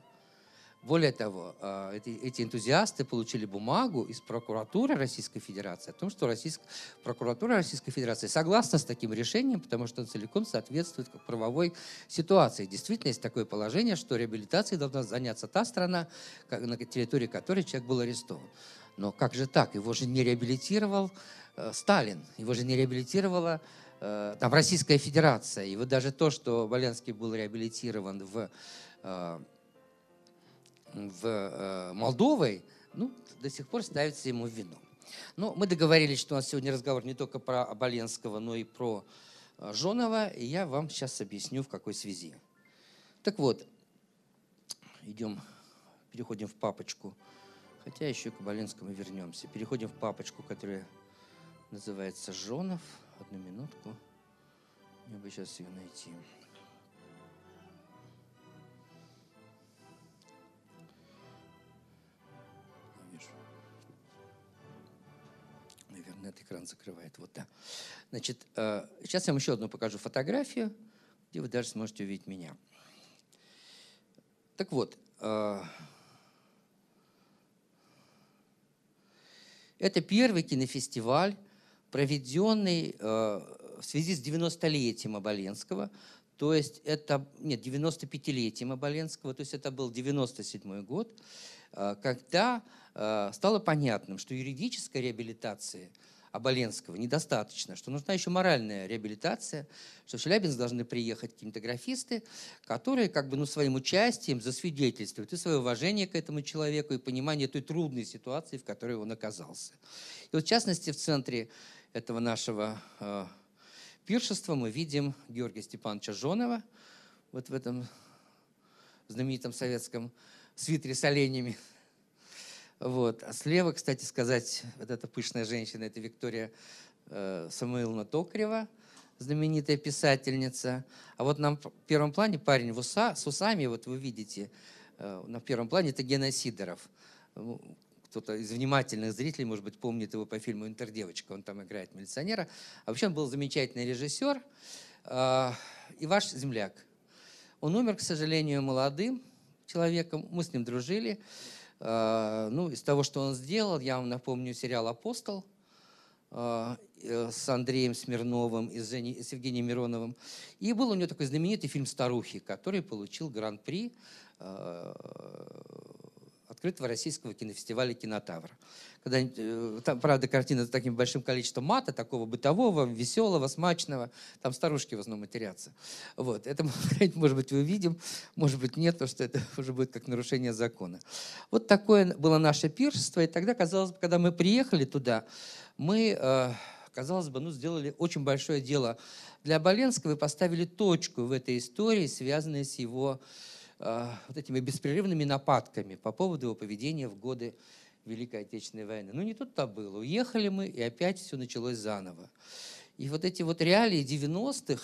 Более того, а, эти, эти энтузиасты получили бумагу из прокуратуры Российской Федерации о том, что Российская, прокуратура Российской Федерации согласна с таким решением, потому что он целиком соответствует правовой ситуации. Действительно, есть такое положение, что реабилитацией должна заняться та страна, на территории которой человек был арестован. Но как же так? Его же не реабилитировал э, Сталин, его же не реабилитировала э, там, Российская Федерация. И вот даже то, что Боленский был реабилитирован в э, в э, Молдовой, ну, до сих пор ставится ему в вину. Но мы договорились, что у нас сегодня разговор не только про Оболенского, но и про э, Жонова, и я вам сейчас объясню, в какой связи. Так вот, идем, переходим в папочку, хотя еще к Оболенскому вернемся. Переходим в папочку, которая называется «Жонов». Одну минутку. Мне бы сейчас ее найти. Этот экран закрывает. Вот, да. Значит, сейчас я вам еще одну покажу фотографию, где вы даже сможете увидеть меня. Так вот, это первый кинофестиваль, проведенный в связи с 90-летием Оболенского, то есть это, нет, 95-летием Оболенского, то есть это был 97 год, когда стало понятным, что юридическая реабилитация – Оболенского недостаточно, что нужна еще моральная реабилитация, что в Челябинск должны приехать кинематографисты, которые как бы ну, своим участием засвидетельствуют и свое уважение к этому человеку, и понимание той трудной ситуации, в которой он оказался. И вот в частности в центре этого нашего э, пиршества мы видим Георгия Степановича Жонова, вот в этом знаменитом советском свитере с оленями, вот. А слева, кстати сказать, вот эта пышная женщина, это Виктория э, Самуиловна Токарева, знаменитая писательница. А вот на первом плане парень в уса, с усами, вот вы видите, э, на первом плане это Гена Сидоров. Ну, кто-то из внимательных зрителей, может быть, помнит его по фильму «Интердевочка», он там играет милиционера. А вообще он был замечательный режиссер э, и ваш земляк. Он умер, к сожалению, молодым человеком, мы с ним дружили. А, ну, из того, что он сделал, я вам напомню сериал «Апостол» а, э, с Андреем Смирновым и с Евгением Мироновым. И был у него такой знаменитый фильм «Старухи», который получил гран-при открытого российского кинофестиваля «Кинотавр». Когда, э, там, правда, картина с таким большим количеством мата, такого бытового, веселого, смачного. Там старушки в основном матерятся. Вот. Это, [LAUGHS] может быть, увидим, может быть, нет, потому что это [LAUGHS] уже будет как нарушение закона. Вот такое было наше пиршество. И тогда, казалось бы, когда мы приехали туда, мы, э, казалось бы, ну, сделали очень большое дело для Боленского и поставили точку в этой истории, связанной с его вот этими беспрерывными нападками по поводу его поведения в годы Великой Отечественной войны. Ну, не тут-то было. Уехали мы, и опять все началось заново. И вот эти вот реалии 90-х,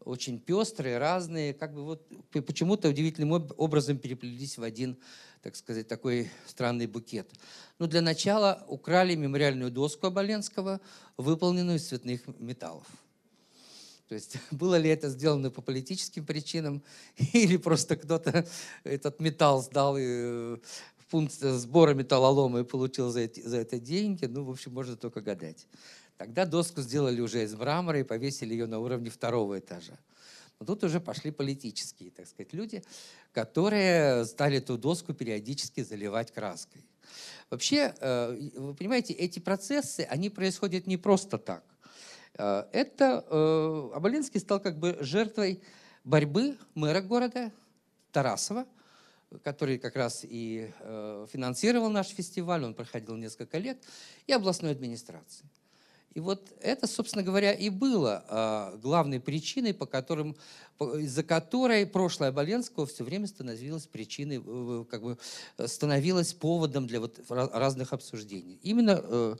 очень пестрые, разные, как бы вот почему-то удивительным образом переплелись в один, так сказать, такой странный букет. Ну, для начала украли мемориальную доску Оболенского, выполненную из цветных металлов. То есть [LAUGHS] было ли это сделано по политическим причинам, [LAUGHS] или просто кто-то этот металл сдал и э, в пункт сбора металлолома и получил за, эти, за это деньги, ну, в общем, можно только гадать. Тогда доску сделали уже из мрамора и повесили ее на уровне второго этажа. Но тут уже пошли политические, так сказать, люди, которые стали эту доску периодически заливать краской. Вообще, э, вы понимаете, эти процессы, они происходят не просто так. Э, это э, Аболинский стал как бы жертвой борьбы мэра города Тарасова, который как раз и э, финансировал наш фестиваль, он проходил несколько лет, и областной администрации. И вот это, собственно говоря, и было э, главной причиной, по которым, из-за которой прошлое Боленского все время становилось причиной, как бы становилось поводом для вот разных обсуждений. Именно, э,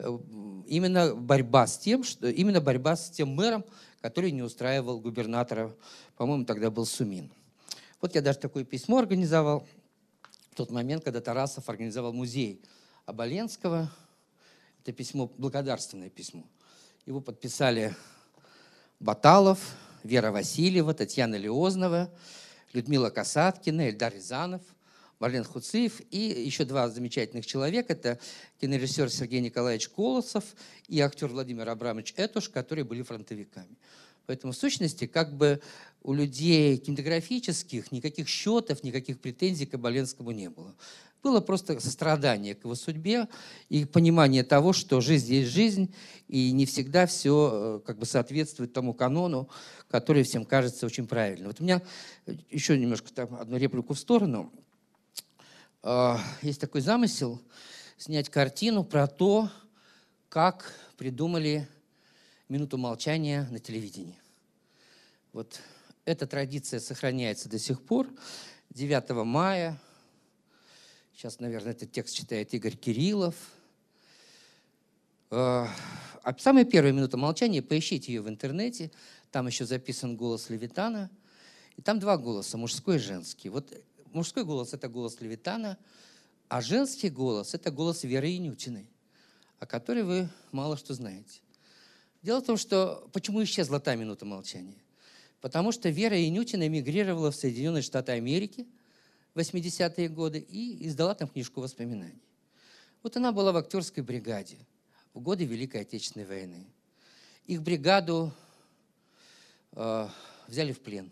э, именно борьба с тем, что, именно борьба с тем мэром, который не устраивал губернатора, по-моему, тогда был Сумин. Вот я даже такое письмо организовал в тот момент, когда Тарасов организовал музей Оболенского, это письмо, благодарственное письмо. Его подписали Баталов, Вера Васильева, Татьяна Леознова, Людмила Касаткина, Эльдар Рязанов, Марлен Хуциев и еще два замечательных человека. Это кинорежиссер Сергей Николаевич Колосов и актер Владимир Абрамович Этуш, которые были фронтовиками. Поэтому в сущности как бы у людей кинематографических никаких счетов, никаких претензий к Оболенскому не было. Было просто сострадание к его судьбе и понимание того, что жизнь есть жизнь, и не всегда все э, как бы соответствует тому канону, который всем кажется очень правильным. Вот у меня еще немножко там, одну реплику в сторону. А, есть такой замысел снять картину про то, как придумали минуту молчания на телевидении. Вот эта традиция сохраняется до сих пор 9 мая. Сейчас, наверное, этот текст читает Игорь Кириллов. Э, а самая первая минута молчания, поищите ее в интернете, там еще записан голос Левитана, и там два голоса, мужской и женский. Вот мужской голос – это голос Левитана, а женский голос – это голос Веры Инютиной, о которой вы мало что знаете. Дело в том, что почему исчезла та минута молчания? Потому что Вера Инютина эмигрировала в Соединенные Штаты Америки 80-е годы и издала там книжку воспоминаний. Вот она была в актерской бригаде в годы Великой Отечественной войны. Их бригаду э, взяли в плен.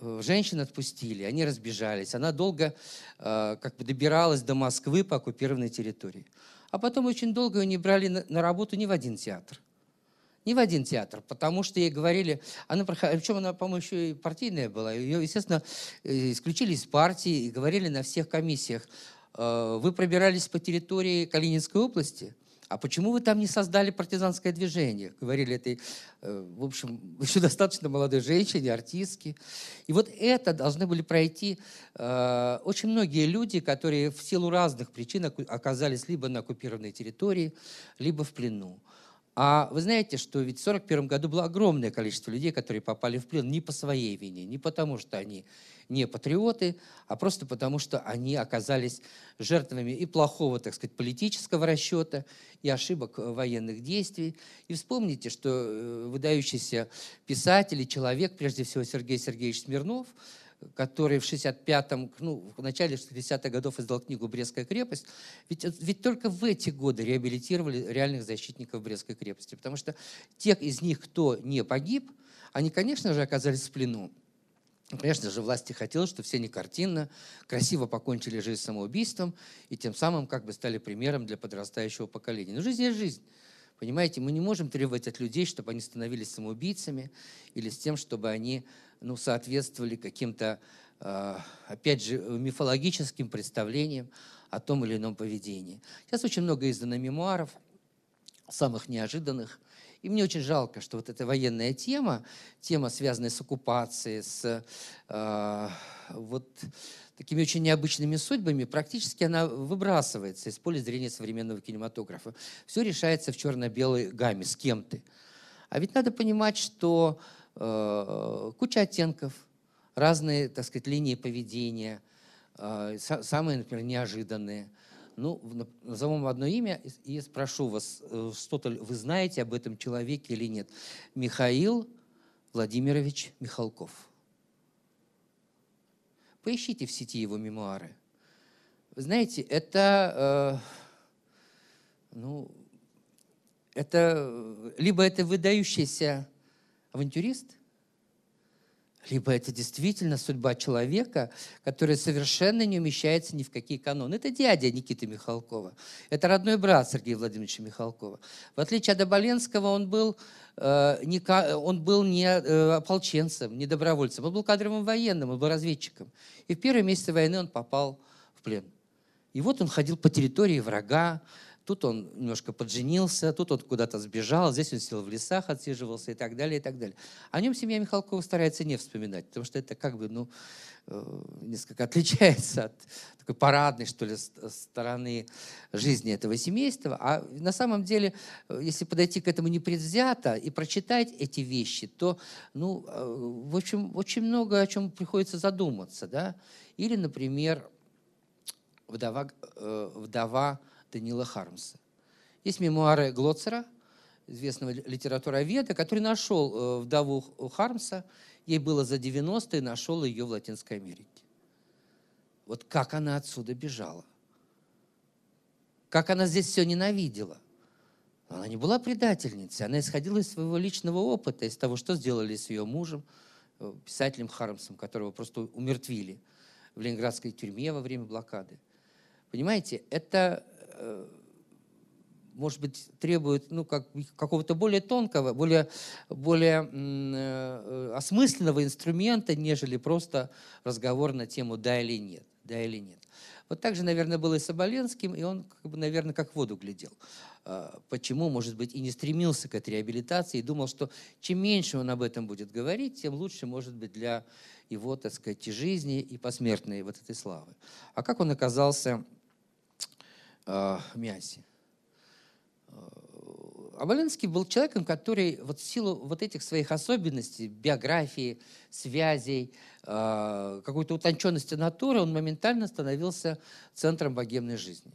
Э, женщин отпустили, они разбежались. Она долго э, как бы добиралась до Москвы по оккупированной территории. А потом очень долго ее не брали на, на работу ни в один театр. Ни в один театр, потому что ей говорили, она, причем она, по-моему, еще и партийная была, ее, естественно, э, исключили из партии и говорили на всех комиссиях, «Э, вы пробирались по территории Калининской области, а почему вы там не создали партизанское движение? Говорили этой, э, в общем, [LAUGHS] еще достаточно молодой женщине, артистке. И вот это должны были пройти очень многие люди, которые в силу разных причин оказались либо на оккупированной территории, либо в плену. А вы знаете, что ведь в 1941 году было огромное количество людей, которые попали в плен не по своей вине, не потому что они не патриоты, а просто потому что они оказались жертвами и плохого, так сказать, политического расчета, и ошибок военных действий. И вспомните, что э, выдающийся писатель и человек, прежде всего Сергей Сергеевич Смирнов, который в 65-м, ну, в начале 60-х годов издал книгу «Брестская крепость», ведь, ведь только в эти годы реабилитировали реальных защитников Брестской крепости, потому что тех из них, кто не погиб, они, конечно же, оказались в плену. Конечно же, власти хотели, чтобы все не картинно, красиво покончили жизнь самоубийством и тем самым как бы стали примером для подрастающего поколения. Но жизнь есть жизнь. Понимаете, мы не можем требовать от людей, чтобы они становились самоубийцами или с тем, чтобы они ну, соответствовали каким-то, а, опять же, мифологическим представлениям о том или ином поведении. Сейчас очень много издано мемуаров, самых неожиданных. И мне очень жалко, что вот эта военная тема, тема, связанная с оккупацией, с э, вот такими очень необычными судьбами, практически она выбрасывается из поля зрения современного кинематографа. Все решается в черно-белой гамме, с кем ты. А ведь надо понимать, что Э, куча оттенков, разные, так сказать, линии поведения, э, самые, например, неожиданные. Ну, назовем одно имя и спрошу вас, э, что-то вы знаете об этом человеке или нет. Михаил Владимирович Михалков. Поищите в сети его мемуары. Вы знаете, это, э, ну, это либо это выдающийся авантюрист, либо это действительно судьба человека, который совершенно не умещается ни в какие каноны. Это дядя Никиты Михалкова. Это родной брат Сергея Владимировича Михалкова. В отличие от Оболенского, он был, э, не, он был не э, ополченцем, не добровольцем. Он был кадровым военным, он был разведчиком. И в первые месяцы войны он попал в плен. И вот он ходил по территории врага, Тут он немножко подженился, тут он куда-то сбежал, здесь он сел в лесах, отсиживался и так далее, и так далее. О нем семья Михалкова старается не вспоминать, потому что это как бы, ну, э, несколько [LAUGHS] отличается от такой парадной, что ли, стороны жизни этого семейства. А на самом деле, э, если подойти к этому непредвзято и прочитать эти вещи, то, ну, э, в общем, очень много о чем приходится задуматься, да. Или, например, вдова, вдова Данила Хармса. Есть мемуары Глоцера, известного литературоведа, который нашел э, вдову Хармса, ей было за 90 и нашел ее в Латинской Америке. Вот как она отсюда бежала. Как она здесь все ненавидела. Она не была предательницей, она исходила из своего личного опыта, из того, что сделали с ее мужем, э, писателем Хармсом, которого просто умертвили в ленинградской тюрьме во время блокады. Понимаете, это может быть, требует ну, как, какого-то более тонкого, более, более э, осмысленного инструмента, нежели просто разговор на тему «да» или «нет». да или нет. Вот так же, наверное, было и с Оболенским, и он, как бы, наверное, как в воду глядел. А, почему, может быть, и не стремился к этой реабилитации, и думал, что чем меньше он об этом будет говорить, тем лучше, может быть, для его, так сказать, и жизни, и посмертной вот этой славы. А как он оказался э, Мясе? Оболенский был человеком, который вот в силу вот этих своих особенностей, биографии, связей, э, какой-то утонченности натуры, он моментально становился центром богемной жизни.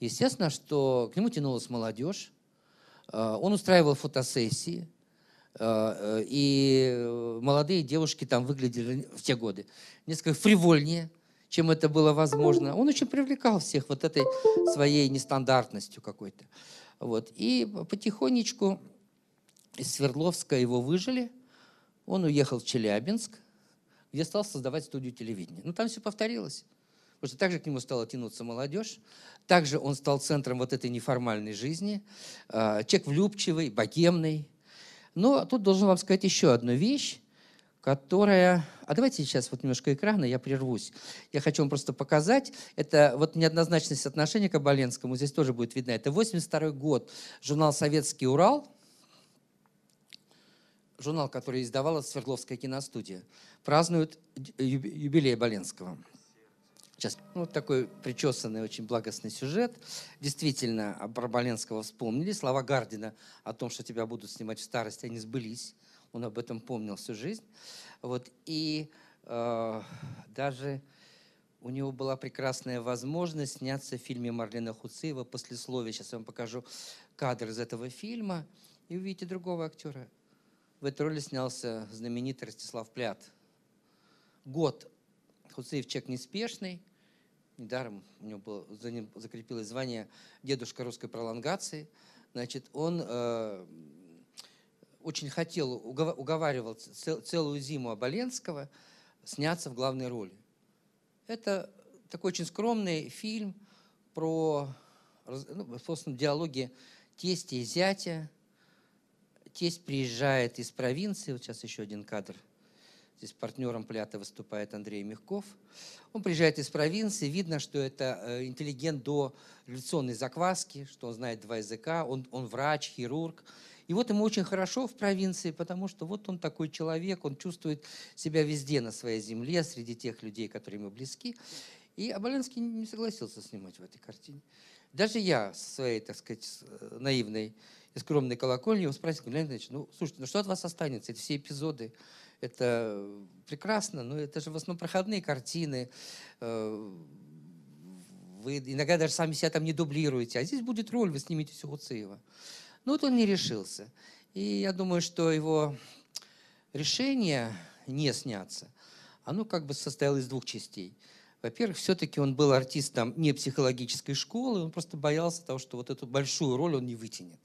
Естественно, что к нему тянулась молодежь, э, он устраивал фотосессии, э, и молодые девушки там выглядели в те годы несколько фривольнее, чем это было возможно. Он очень привлекал всех вот этой своей нестандартностью какой-то. Вот. И потихонечку из Свердловска его выжили. Он уехал в Челябинск, где стал создавать студию телевидения. Ну, там все повторилось. Потому что также к нему стала тянуться молодежь. Также он стал центром вот этой неформальной жизни. А, человек влюбчивый, богемный. Но тут должен вам сказать еще одну вещь которая... А давайте сейчас вот немножко экрана, я прервусь. Я хочу вам просто показать. Это вот неоднозначность отношения к Оболенскому. Здесь тоже будет видно. Это 82 год. Журнал «Советский Урал». Журнал, который издавала Свердловская киностудия. Празднуют юбилей Оболенского. Сейчас, ну, вот такой причесанный, очень благостный сюжет. Действительно, про Боленского вспомнили. Слова Гардина о том, что тебя будут снимать в старости, они сбылись он об этом помнил всю жизнь. Вот, и э, даже у него была прекрасная возможность сняться в фильме Марлена Хуцеева «Послесловие». Сейчас я вам покажу кадр из этого фильма, и увидите другого актера. В этой роли снялся знаменитый Ростислав Плят. Год. Хуцеев человек неспешный. Недаром у него было, за ним закрепилось звание «Дедушка русской пролонгации». Значит, он э, очень хотел, уговаривал целую зиму Оболенского сняться в главной роли. Это такой очень скромный фильм про, ну, собственно, диалоги тестя и зятя. Тесть приезжает из провинции, вот сейчас еще один кадр. Здесь партнером Плята выступает Андрей Мягков. Он приезжает из провинции, видно, что это э, интеллигент до революционной закваски, что он знает два языка, он, он врач, хирург. И вот ему очень хорошо в провинции, потому что вот он такой человек, он чувствует себя везде на своей земле, среди тех людей, которые ему близки. И Аболенский не согласился снимать в этой картине. Даже я со своей, так сказать, э, наивной и скромной колокольни его спросил, Леонид Ильич, ну, слушайте, ну что от вас останется? Эти все эпизоды, это прекрасно, но это же в основном проходные картины, э, вы иногда даже сами себя там не дублируете, а здесь будет роль, вы снимете все Уцеева. Но вот он не решился. И я думаю, что его решение не сняться, оно как бы состояло из двух частей. Во-первых, все-таки он был артистом не психологической школы, он просто боялся того, что вот эту большую роль он не вытянет.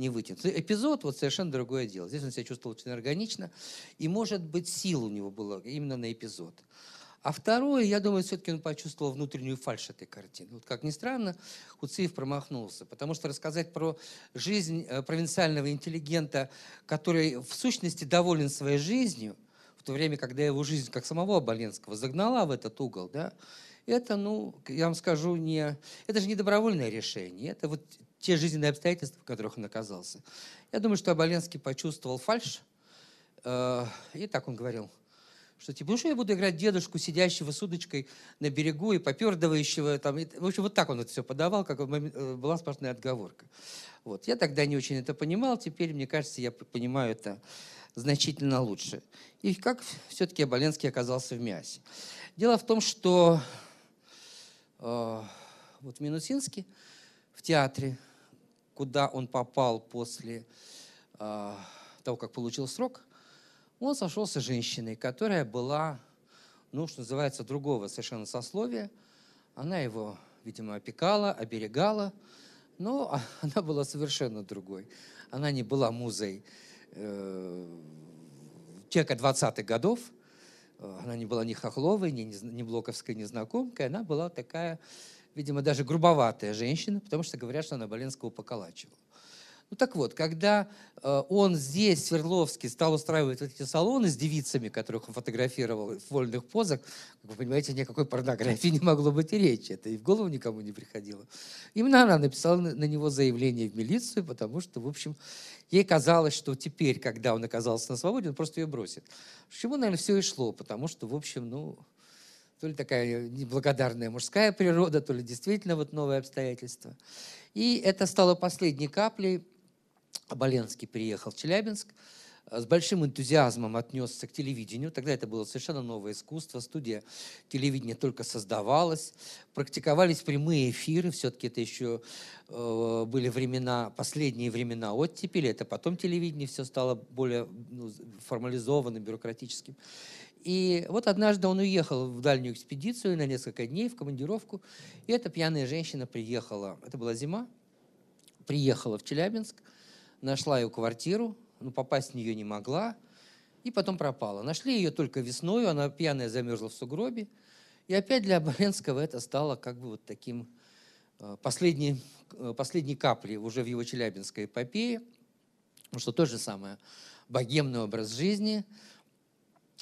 Не вытянет. Эпизод вот совершенно другое дело. Здесь он себя чувствовал очень органично, и, может быть, сил у него было именно на эпизод. А второе, я думаю, все-таки он почувствовал внутреннюю фальшь этой картины. Вот как ни странно, Хуциев промахнулся, потому что рассказать про жизнь э, провинциального интеллигента, который в сущности доволен своей жизнью, в то время, когда его жизнь, как самого Оболенского, загнала в этот угол, да, это, ну, я вам скажу, не, это же не добровольное решение, это вот те жизненные обстоятельства, в которых он оказался. Я думаю, что Оболенский почувствовал фальшь, э, и так он говорил – что типа, ну что я буду играть дедушку, сидящего с удочкой на берегу и попердывающего. Там, в общем, вот так он это все подавал, как э, была сплошная отговорка. Вот. Я тогда не очень это понимал, теперь, мне кажется, я понимаю это значительно лучше. И как все-таки Оболенский оказался в Мясе. Дело в том, что э, вот в Минусинске, в театре, куда он попал после э, того, как получил срок, он сошелся с женщиной, которая была, ну, что называется, другого совершенно сословия. Она его, видимо, опекала, оберегала, но [LAUGHS] она была совершенно другой. Она не была музой э, человека 20-х годов, она не была ни хохловой, ни, ни блоковской незнакомкой, она была такая, видимо, даже грубоватая женщина, потому что говорят, что она Боленского поколачивала. Ну так вот, когда э, он здесь, в Свердловске, стал устраивать вот эти салоны с девицами, которых он фотографировал в вольных позах, вы понимаете, никакой порнографии не могло быть и речи. Это и в голову никому не приходило. Именно она написала на него заявление в милицию, потому что, в общем, ей казалось, что теперь, когда он оказался на свободе, он просто ее бросит. К чему, наверное, все и шло, потому что, в общем, ну, то ли такая неблагодарная мужская природа, то ли действительно вот новые обстоятельства. И это стало последней каплей Оболенский приехал в Челябинск, э, с большим энтузиазмом отнесся к телевидению. Тогда это было совершенно новое искусство. Студия телевидения только создавалась. Практиковались прямые эфиры. Все-таки это еще э, были времена, последние времена оттепели. Это потом телевидение все стало более ну, формализованным, бюрократическим. И вот однажды он уехал в дальнюю экспедицию на несколько дней в командировку. И эта пьяная женщина приехала, это была зима, приехала в Челябинск – нашла ее квартиру, но попасть в нее не могла, и потом пропала. Нашли ее только весной, она пьяная замерзла в сугробе. И опять для Оболенского это стало как бы вот таким э, последней, э, последней каплей уже в его челябинской эпопее, потому что то же самое богемный образ жизни.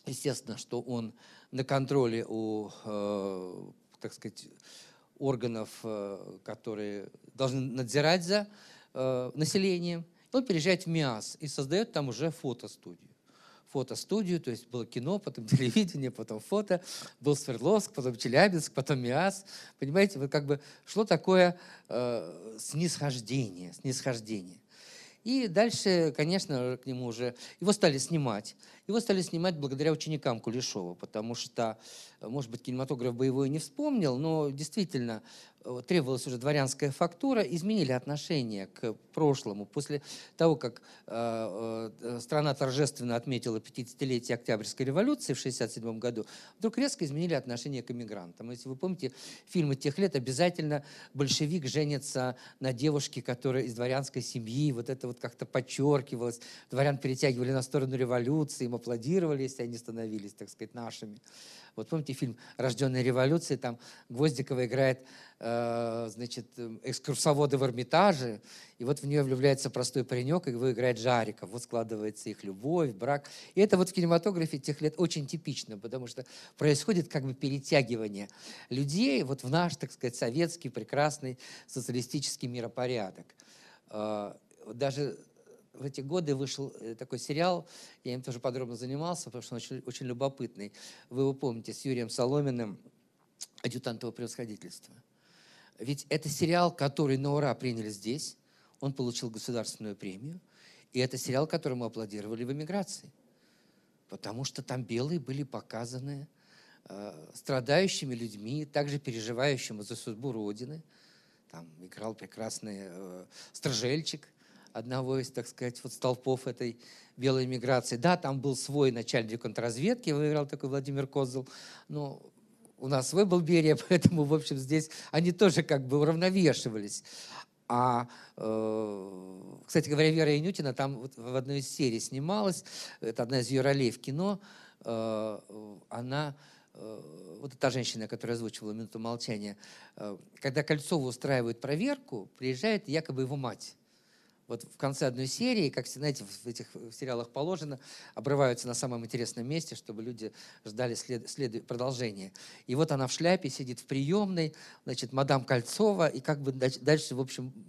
Естественно, что он на контроле у, э, так сказать, органов, которые должны надзирать за населением – он переезжает в МИАС и создает там уже фотостудию. Фотостудию, то есть было кино, потом [LAUGHS] телевидение, потом фото, был Свердловск, потом Челябинск, потом МИАС. Понимаете, вот как бы шло такое э, снисхождение, снисхождение. И дальше, конечно, к нему уже... Его стали снимать. Его стали снимать благодаря ученикам Кулешова, потому что, может быть, кинематограф боевой не вспомнил, но действительно требовалась уже дворянская фактура, изменили отношение к прошлому. После того, как э, э, страна торжественно отметила 50-летие Октябрьской революции в 1967 году, вдруг резко изменили отношение к иммигрантам. Если вы помните фильмы тех лет, обязательно большевик женится на девушке, которая из дворянской семьи, вот это вот как-то подчеркивалось. Дворян перетягивали на сторону революции, им аплодировали, если они становились, так сказать, нашими. Вот помните фильм «Рожденная революция», там Гвоздикова играет, э, значит, экскурсоводы в Эрмитаже, и вот в нее влюбляется простой паренек, и его играет Жариков. Вот складывается их любовь, брак. И это вот в кинематографе тех лет очень типично, потому что происходит как бы перетягивание людей вот в наш, так сказать, советский прекрасный социалистический миропорядок. Э, даже в эти годы вышел э, такой сериал, я им тоже подробно занимался, потому что он очень, очень любопытный. Вы его помните, с Юрием Соломиным «Адъютант его превосходительства». Ведь это сериал, который на ура приняли здесь, он получил государственную премию, и это сериал, которому аплодировали в эмиграции, потому что там белые были показаны э, страдающими людьми, также переживающими за судьбу Родины. Там играл прекрасный э, Стражельчик – одного из, так сказать, вот столпов этой белой миграции. Да, там был свой начальник контрразведки, выиграл такой Владимир Козел, но у нас свой был Берия, [LAUGHS] поэтому, в общем, здесь они тоже как бы уравновешивались. А, э, кстати говоря, Вера Янютина там в одной из серий снималась, это одна из ее ролей в кино, э, она э, вот та женщина, которая озвучивала «Минуту молчания», когда Кольцова устраивает проверку, приезжает якобы его мать вот в конце одной серии, как, знаете, в этих сериалах положено, обрываются на самом интересном месте, чтобы люди ждали след, след, продолжения. И вот она в шляпе сидит в приемной, значит, мадам Кольцова, и как бы дальше, в общем, Э,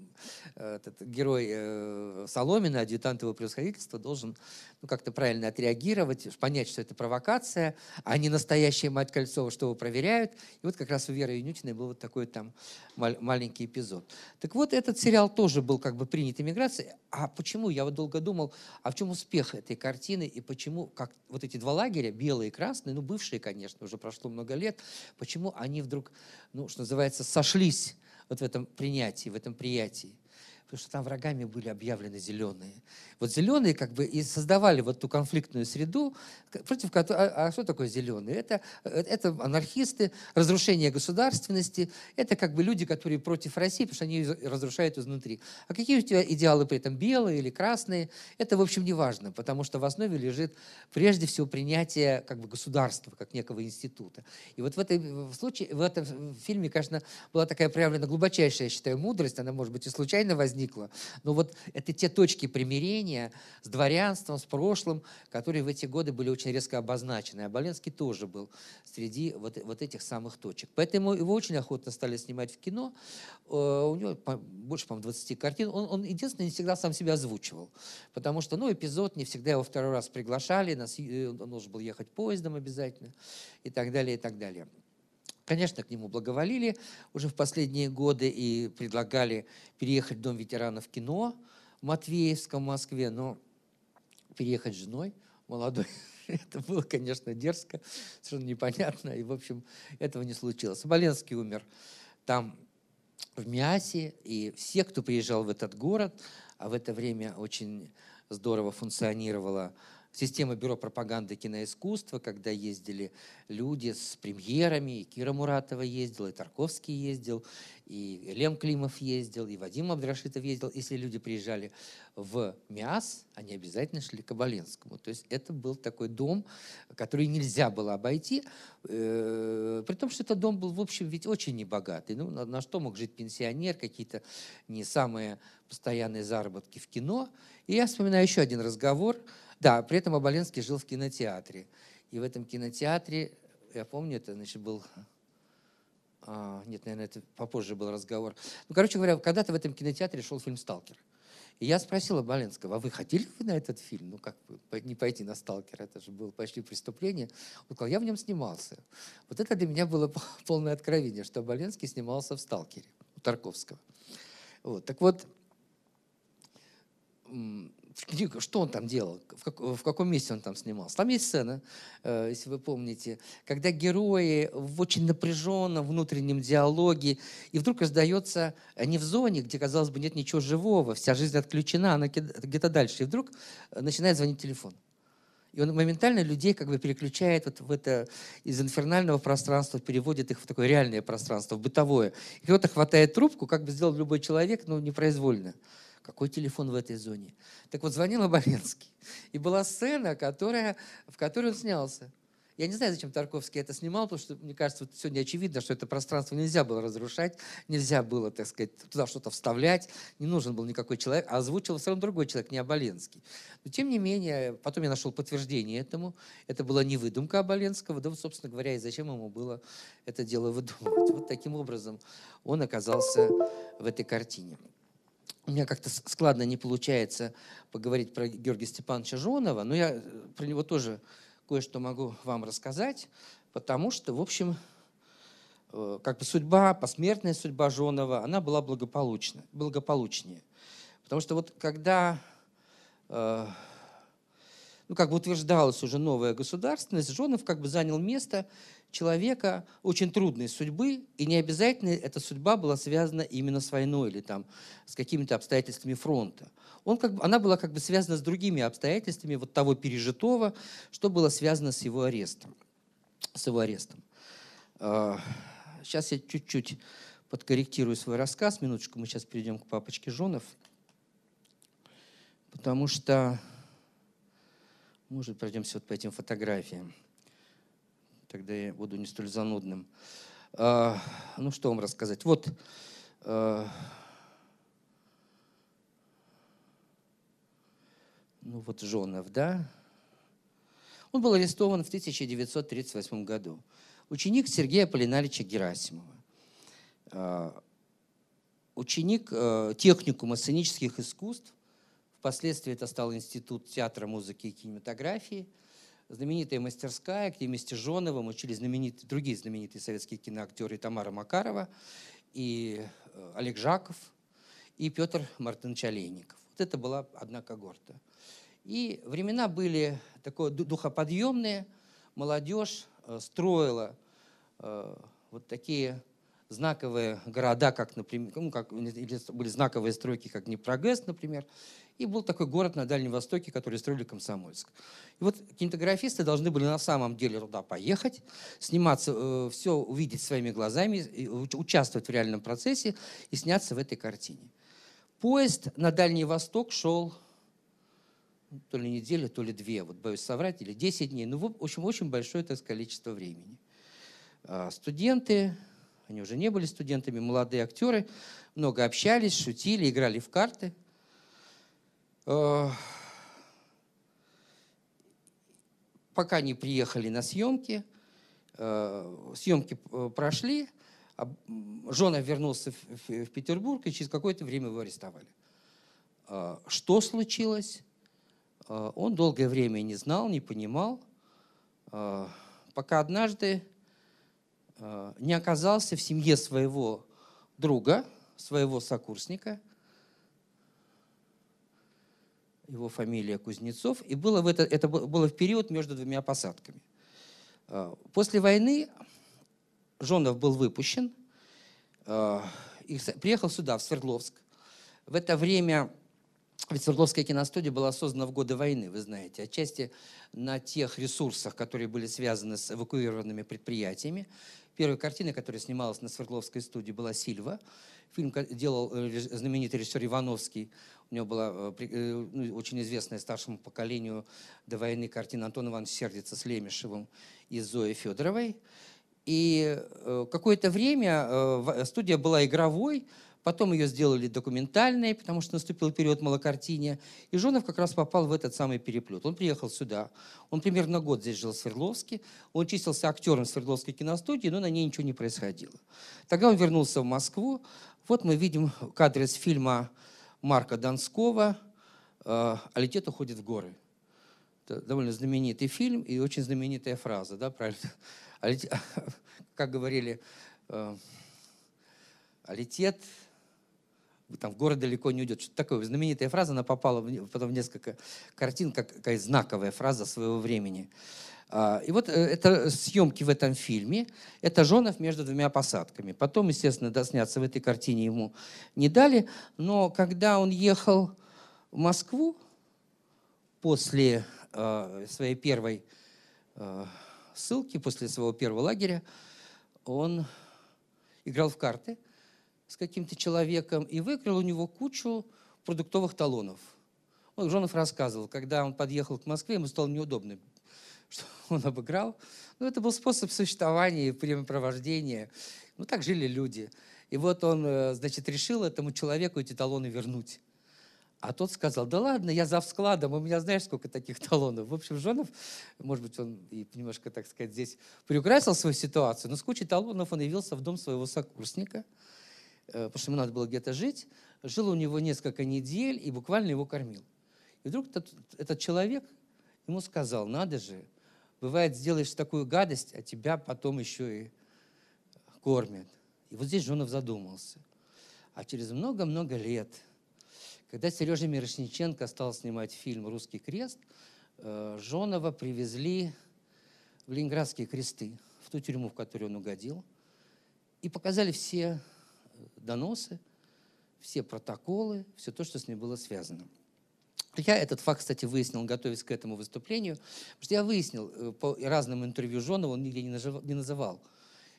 этот герой э, Соломина, адъютант его превосходительства, должен ну, как-то правильно отреагировать, понять, что это провокация, а не настоящая мать Кольцова, что его проверяют. И вот как раз у Веры Янютиной был вот такой там маленький эпизод. Так вот, этот сериал тоже был как бы принят иммиграцией. А почему? Я вот долго думал, а в чем успех этой картины и почему как вот эти два лагеря, белые и красные, ну, бывшие, конечно, уже прошло много лет, почему они вдруг, ну, что называется, сошлись вот в этом принятии, в этом приятии. Потому что там врагами были объявлены зеленые. Вот зеленые как бы и создавали вот ту конфликтную среду, против которой... А, а что такое зеленые? Это, это анархисты, разрушение государственности, это как бы люди, которые против России, потому что они ее разрушают изнутри. А какие у тебя идеалы при этом, белые или красные? Это, в общем, не важно, потому что в основе лежит прежде всего принятие как бы государства, как некого института. И вот в, этой, в, случае, в этом фильме, конечно, была такая проявлена глубочайшая, я считаю, мудрость, она, может быть, и случайно возникла, возникло. Но вот это те точки примирения с дворянством, с прошлым, которые в эти годы были очень резко обозначены. А Боленский тоже был среди вот, вот этих самых точек. Поэтому его очень охотно стали снимать в кино. Э, у него больше, по-моему, 20 картин. Он, он единственное, не всегда сам себя озвучивал. Потому что, ну, эпизод не всегда его второй раз приглашали, нас, э, он должен был ехать поездом обязательно и так далее, и так далее. Конечно, к нему благоволили уже в последние годы и предлагали переехать в Дом ветеранов кино в Матвеевском, Москве, но переехать с женой молодой, [LAUGHS] это было, конечно, дерзко, совершенно непонятно, и, в общем, этого не случилось. Соболенский умер там, в Миасе, и все, кто приезжал в этот город, а в это время очень здорово функционировала система бюро пропаганды киноискусства, когда ездили люди с премьерами, и Кира Муратова ездила, и Тарковский ездил, и Лем Климов ездил, и Вадим Абдрашитов ездил. Если люди приезжали в МИАС, они обязательно шли к Оболенскому. То есть это был такой дом, который нельзя было обойти, э, при том, что этот дом был, в общем, ведь очень небогатый. Ну, на, на что мог жить пенсионер, какие-то не самые постоянные заработки в кино. И я вспоминаю еще один разговор – да, при этом Оболенский жил в кинотеатре. И в этом кинотеатре, я помню, это значит, был... А, нет, наверное, это попозже был разговор. Ну, короче говоря, когда-то в этом кинотеатре шел фильм «Сталкер». И я спросила Боленского, а вы хотели вы на этот фильм? Ну, как бы не пойти на «Сталкер», это же было почти преступление. Он сказал, я в нем снимался. Вот это для меня было полное откровение, что Боленский снимался в «Сталкере» у Тарковского. Вот. Так вот, что он там делал, в, как, в каком месте он там снимался. Там есть сцена, э, если вы помните, когда герои в очень напряженном внутреннем диалоге, и вдруг раздается не в зоне, где, казалось бы, нет ничего живого, вся жизнь отключена, она где-то дальше, и вдруг э, начинает звонить телефон. И он моментально людей как бы переключает вот в это из инфернального пространства, переводит их в такое реальное пространство, в бытовое. И кто-то хватает трубку, как бы сделал любой человек, но непроизвольно. Какой телефон в этой зоне? Так вот, звонил Оболенский. И была сцена, которая, в которой он снялся. Я не знаю, зачем Тарковский это снимал, потому что, мне кажется, вот сегодня очевидно, что это пространство нельзя было разрушать, нельзя было, так сказать, туда что-то вставлять, не нужен был никакой человек, а озвучил все равно другой человек, не Оболенский. Но, тем не менее, потом я нашел подтверждение этому. Это была не выдумка Оболенского, да, собственно говоря, и зачем ему было это дело выдумывать. Вот таким образом он оказался в этой картине у меня как-то складно не получается поговорить про Георгия Степановича Жонова, но я э, про него тоже кое-что могу вам рассказать, потому что, в общем, э, как бы судьба, посмертная судьба Жонова, она была благополучна, благополучнее. Потому что вот когда э, ну, как бы утверждалась уже новая государственность, Жонов как бы занял место человека очень трудной судьбы, и не обязательно эта судьба была связана именно с войной или там, с какими-то обстоятельствами фронта. Он как бы, она была как бы связана с другими обстоятельствами вот того пережитого, что было связано с его арестом. С его арестом. Сейчас а, я чуть-чуть подкорректирую свой рассказ. Минуточку, мы сейчас перейдем к папочке Жонов. Потому что, может, пройдемся вот по этим фотографиям тогда я буду не столь занудным. А, ну, что вам рассказать? Вот, а, ну вот Жонов, да? Он был арестован в 1938 году. Ученик Сергея Полинарича Герасимова. А, ученик а, техникума сценических искусств. Впоследствии это стал Институт театра, музыки и кинематографии – знаменитая мастерская, где вместе с Жоновым учили знаменитые, другие знаменитые советские киноактеры Тамара Макарова, и э, Олег Жаков, и Петр Мартынович Олейников. Вот это была одна когорта. И времена были такое духоподъемные, молодежь э, строила э, вот такие знаковые города, как, например, ну, как, или были знаковые стройки, как Днепрогэс, например, и был такой город на Дальнем Востоке, который строили Комсомольск. И вот кинематографисты должны были на самом деле туда поехать, сниматься, э, все увидеть своими глазами, участвовать в реальном процессе и сняться в этой картине. Поезд на Дальний Восток шел то ли неделю, то ли две, вот боюсь соврать, или 10 дней. Ну, в общем, очень большое так, количество времени. А студенты, они уже не были студентами, молодые актеры, много общались, шутили, играли в карты. Э, пока не приехали на съемки, э, съемки э, прошли, Жона вернулся в Петербург, и через какое-то время его арестовали. Что случилось? Он долгое время не знал, не понимал, пока однажды не оказался в семье своего друга, своего сокурсника, его фамилия Кузнецов, и было в это, это было в период между двумя посадками. А, после войны Жонов был выпущен, а, и приехал сюда, в Свердловск. В это время ведь Свердловская киностудия была создана в годы войны, вы знаете, отчасти на тех ресурсах, которые были связаны с эвакуированными предприятиями. Первая картина, которая снималась на Свердловской студии, была «Сильва». Фильм делал э, знаменитый режиссер Ивановский. У него была э, э, ну, очень известная старшему поколению до войны картина Антон Иванович Сердится с Лемешевым и Зоей Федоровой. И какое-то время студия была игровой, Потом ее сделали документальной, потому что наступил период малокартиния. И Жонов как раз попал в этот самый переплет. Он приехал сюда. Он примерно год здесь жил в Свердловске. Он числился актером Свердловской киностудии, но на ней ничего не происходило. Тогда он вернулся в Москву. Вот мы видим кадры из фильма Марка Донского «А летет уходит в горы». Это довольно знаменитый фильм и очень знаменитая фраза, да, правильно? [LAUGHS] Как говорили, «А летит там в город далеко не уйдет. Что-то такое. Знаменитая фраза, она попала в, потом в несколько картин, как какая знаковая фраза своего времени. А, и вот э, это съемки в этом фильме. Это Жонов между двумя посадками. Потом, естественно, досняться в этой картине ему не дали. Но когда он ехал в Москву после э, своей первой э, ссылки, после своего первого лагеря, он играл в карты – с каким-то человеком и выкрал у него кучу продуктовых талонов. Вот Жонов рассказывал, когда он подъехал к Москве, ему стало неудобно, что [LAUGHS] он обыграл. Но это был способ существования и времяпровождения. Ну, так жили люди. И вот он, э, значит, решил этому человеку эти талоны вернуть. А тот сказал, да ладно, я за складом, у меня знаешь, сколько таких [LAUGHS] талонов. В общем, Жонов, может быть, он и немножко, так сказать, здесь приукрасил свою ситуацию, но с кучей талонов он явился в дом своего сокурсника – потому что ему надо было где-то жить, жил у него несколько недель и буквально его кормил. И вдруг этот, этот человек ему сказал, надо же, бывает, сделаешь такую гадость, а тебя потом еще и кормят. И вот здесь Жонов задумался. А через много-много лет, когда Сережа Мирошниченко стал снимать фильм «Русский крест», э, Жонова привезли в Ленинградские кресты, в ту тюрьму, в которую он угодил, и показали все доносы, все протоколы, все то, что с ней было связано. Я этот факт, кстати, выяснил, готовясь к этому выступлению, потому что я выяснил э, по разным интервью Жонова, он нигде не называл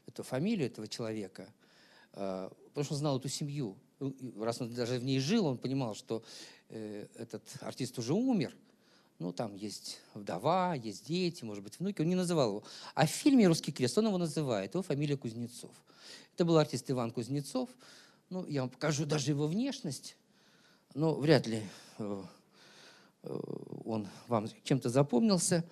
эту фамилию этого человека, э, потому что он знал эту семью. Ну, раз он даже в ней жил, он понимал, что э, этот артист уже умер, ну, там есть вдова, есть дети, может быть, внуки. Он не называл его. А в фильме «Русский крест» он его называет. Его фамилия Кузнецов. Это был артист Иван Кузнецов. Ну, я вам покажу даже его внешность. Но вряд ли э, э, он вам чем-то запомнился.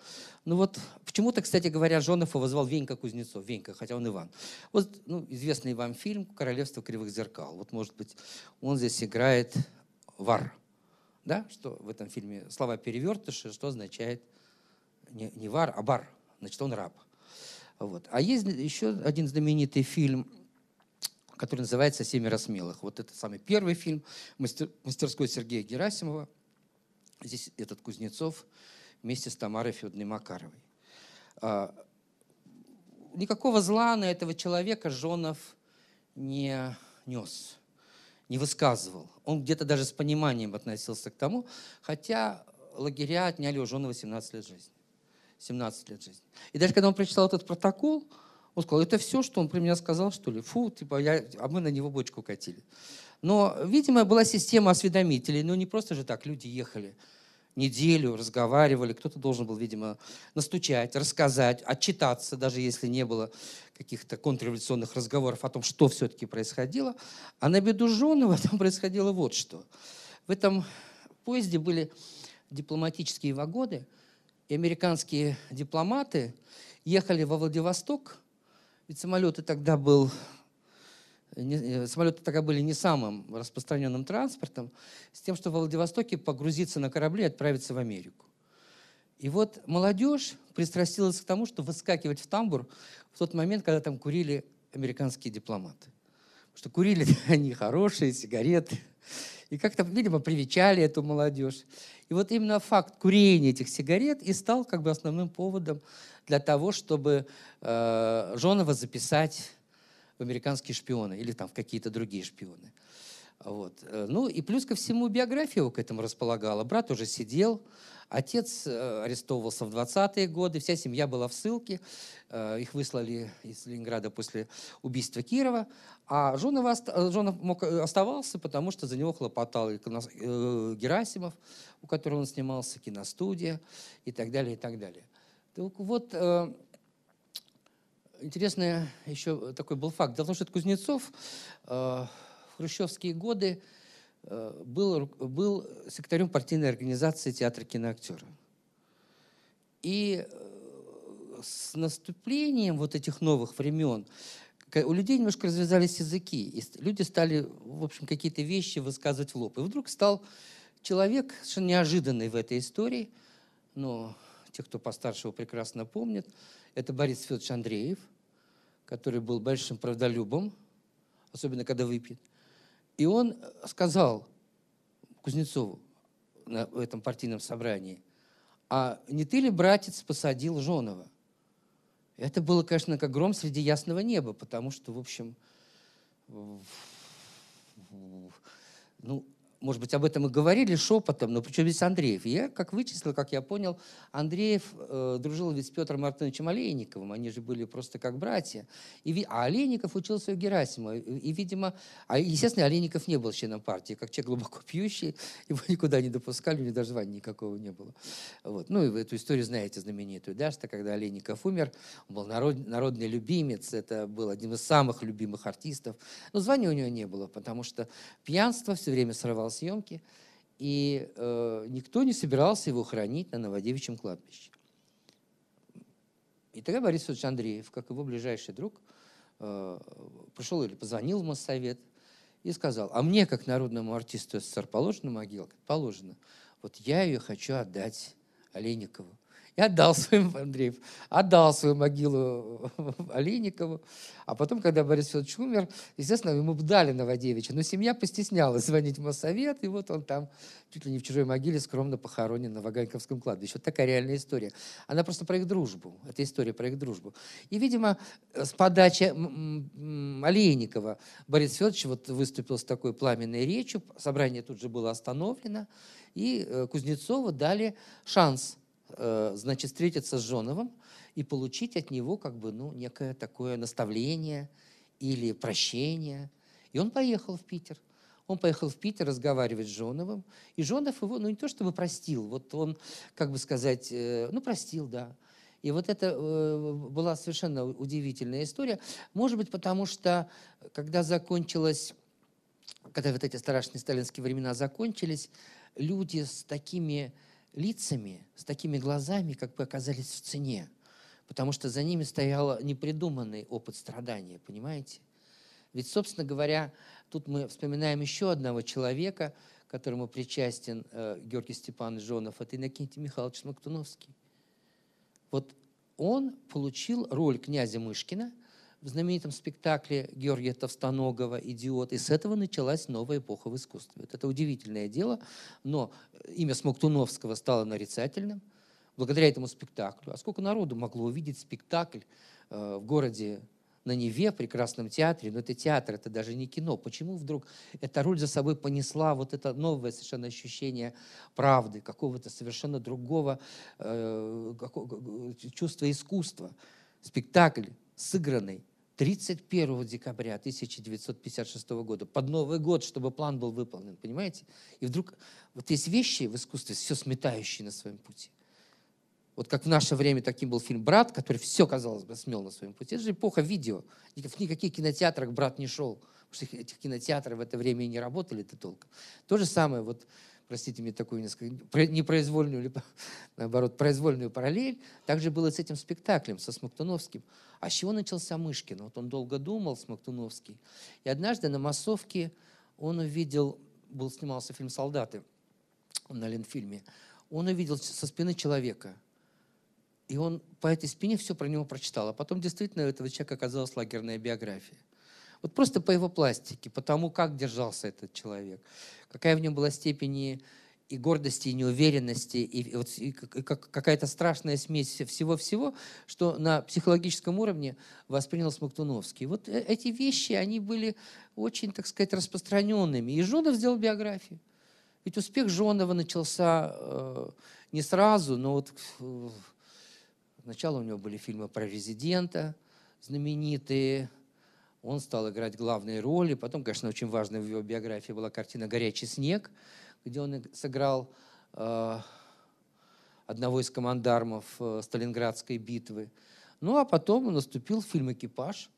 Ну вот, почему-то, кстати говоря, Жонов его звал Венька Кузнецов. Венька, хотя он Иван. Вот ну, известный вам фильм «Королевство кривых зеркал». Вот, может быть, он здесь играет вар. Да? Что в этом фильме слова перевертыши, что означает не, не вар, а бар. Значит, он раб. Вот. А есть еще один знаменитый фильм который называется «Семеро смелых». Вот это самый первый фильм мастер, мастерской Сергея Герасимова. Здесь этот Кузнецов вместе с Тамарой Федоровной Макаровой. А, никакого зла на этого человека Жонов не нес, не высказывал. Он где-то даже с пониманием относился к тому, хотя лагеря отняли у Жонова 17 лет жизни. 17 лет жизни. И даже когда он прочитал этот протокол, он сказал, это все, что он про меня сказал, что ли? Фу, типа, я, а мы на него бочку катили. Но, видимо, была система осведомителей, но не просто же так люди ехали. неделю разговаривали, кто-то должен был, видимо, настучать, рассказать, отчитаться, даже если не было каких-то контрреволюционных разговоров о том, что все-таки происходило. А на беду Жонова там происходило вот что. В этом поезде были дипломатические вагоны, и американские дипломаты ехали во Владивосток, ведь самолеты тогда был Э, самолеты тогда были не самым распространенным транспортом, с тем, что в Владивостоке погрузиться на корабли и отправиться в Америку. И вот молодежь пристрастилась к тому, что выскакивать в тамбур в тот момент, когда там курили американские дипломаты. Потому что курили [LAUGHS] они хорошие сигареты. И как-то, видимо, привечали эту молодежь. И вот именно факт курения этих сигарет и стал как бы основным поводом для того, чтобы э, Жонова записать в американские шпионы или там в какие-то другие шпионы. Вот. Э, ну и плюс ко всему биография его к этому располагала. Брат уже сидел, отец э, арестовывался в 20-е годы, вся семья была в ссылке, э, их выслали из Ленинграда после убийства Кирова, а Жонов, Жонов мог, оставался, потому что за него хлопотал Герасимов, у которого он снимался, киностудия и так далее, и так далее. Так вот, интересный еще такой был факт. Дело в том, что Кузнецов хрущевские годы э, был, был секретарем партийной организации театра киноактера. И э, с наступлением вот этих новых времен у людей немножко развязались языки, и люди стали, в общем, какие-то вещи высказывать в лоб. И вдруг стал человек совершенно неожиданный в этой истории, но те, кто постарше его прекрасно помнят, это Борис Федорович Андреев, который был большим правдолюбом, особенно когда выпьет. И он сказал Кузнецову на этом партийном собрании, а не ты ли, братец, посадил Жонова? Это было, конечно, как гром среди ясного неба, потому что, в общем, ну, может быть, об этом и говорили шепотом, но причем здесь Андреев? Я, как вычислил, как я понял, Андреев э, дружил ведь с Петром Мартыновичем Олейниковым, они же были просто как братья. И, а Олейников учился у Герасима, и, и, видимо, а, естественно, Олейников не был членом партии, как человек глубоко пьющий, [LAUGHS] его никуда не допускали, у него даже звания никакого не было. Вот. Ну, и вы эту историю знаете знаменитую, да, что когда Олейников умер, он был народ, народный любимец, это был один из самых любимых артистов, но звания у него не было, потому что пьянство все время срывал снимал съемки, и э, никто не собирался его хранить на Новодевичьем кладбище. И тогда Борис Федорович Андреев, как его ближайший друг, э, пришел или позвонил в Моссовет и сказал, а мне, как народному артисту СССР, положена могила? Положено. Вот я ее хочу отдать Олейникову. И отдал свою, [LAUGHS] Андреев, отдал свою могилу [LAUGHS] Олейникову. А потом, когда Борис Федорович умер, естественно, ему дали Новодевича. Но семья постеснялась звонить в Моссовет, и вот он там чуть ли не в чужой могиле скромно похоронен на Ваганьковском кладбище. Вот такая реальная история. Она просто про их дружбу. Это история про их дружбу. И, видимо, с подачи Олейникова Борис Федорович вот выступил с такой пламенной речью. Собрание тут же было остановлено. И э, Кузнецову дали шанс значит, встретиться с Жоновым и получить от него как бы, ну, некое такое наставление или прощение. И он поехал в Питер. Он поехал в Питер разговаривать с Жоновым, и Жонов его, ну, не то чтобы простил, вот он, как бы сказать, э, ну, простил, да. И вот это э, была совершенно удивительная история. Может быть, потому что, когда закончилась, когда вот эти страшные сталинские времена закончились, люди с такими лицами, с такими глазами, как бы оказались в цене. Потому что за ними стоял непридуманный опыт страдания, понимаете? Ведь, собственно говоря, тут мы вспоминаем еще одного человека, которому причастен э, Георгий Степанович Жонов, это Иннокентий Михайлович Мактуновский. Вот он получил роль князя Мышкина – в знаменитом спектакле Георгия Товстоногова «Идиот». И с этого началась новая эпоха в искусстве. Это удивительное дело, но имя Смоктуновского стало нарицательным благодаря этому спектаклю. А сколько народу могло увидеть спектакль э, в городе на Неве, в прекрасном театре, но это театр, это даже не кино. Почему вдруг эта роль за собой понесла вот это новое совершенно ощущение правды, какого-то совершенно другого э, какого, чувства искусства? Спектакль, сыгранный 31 декабря 1956 года, под Новый год, чтобы план был выполнен, понимаете? И вдруг вот есть вещи в искусстве, все сметающие на своем пути. Вот как в наше время таким был фильм «Брат», который все, казалось бы, смел на своем пути. Это же эпоха видео. В никаких кинотеатрах «Брат» не шел. Потому что этих кинотеатров в это время и не работали-то толком. То же самое, вот, простите мне такую несколько, непроизвольную, или [LAUGHS] наоборот, произвольную параллель, также было с этим спектаклем, со Смоктуновским. А с чего начался Мышкин? Вот он долго думал, Смоктуновский. И однажды на массовке он увидел, был, снимался фильм «Солдаты» на Ленфильме, он увидел со спины человека – и он по этой спине все про него прочитал. А потом действительно у этого человека оказалась лагерная биография. Вот просто по его пластике, по тому, как держался этот человек, какая в нем была степень и гордости, и неуверенности, и, вот, и какая-то страшная смесь всего-всего, что на психологическом уровне воспринял Смоктуновский. Вот э, эти вещи, они были очень, так сказать, распространенными. И Жонов сделал биографию. Ведь успех Жонова начался э, не сразу, но вот э, Сначала у него были фильмы про резидента, знаменитые. Он стал играть главные роли. Потом, конечно, очень важной в его биографии была картина «Горячий снег», где он сыграл э, одного из командармов э, Сталинградской битвы. Ну, а потом наступил фильм «Экипаж».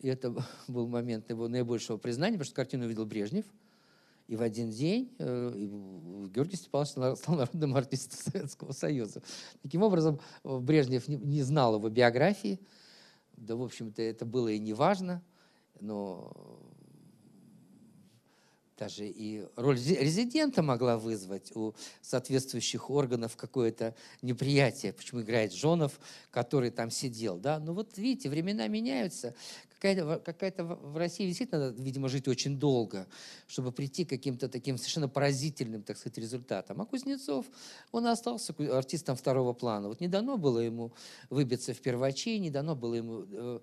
И это [LAUGHS] был момент его наибольшего признания, потому что картину увидел Брежнев – и в один день э, Георгий Степанович стал народным артистом [LAUGHS] Советского Союза. Таким образом, Брежнев не знал его биографии, да, в общем-то, это было и не важно, но даже и роль резидента могла вызвать у соответствующих органов какое-то неприятие, почему играет Жонов, который там сидел. Да? Но вот видите, времена меняются. Какая-то какая в России действительно надо, видимо, жить очень долго, чтобы прийти к каким-то таким совершенно поразительным, так сказать, результатам. А Кузнецов, он остался артистом второго плана. Вот не дано было ему выбиться в первачи, не дано было ему э,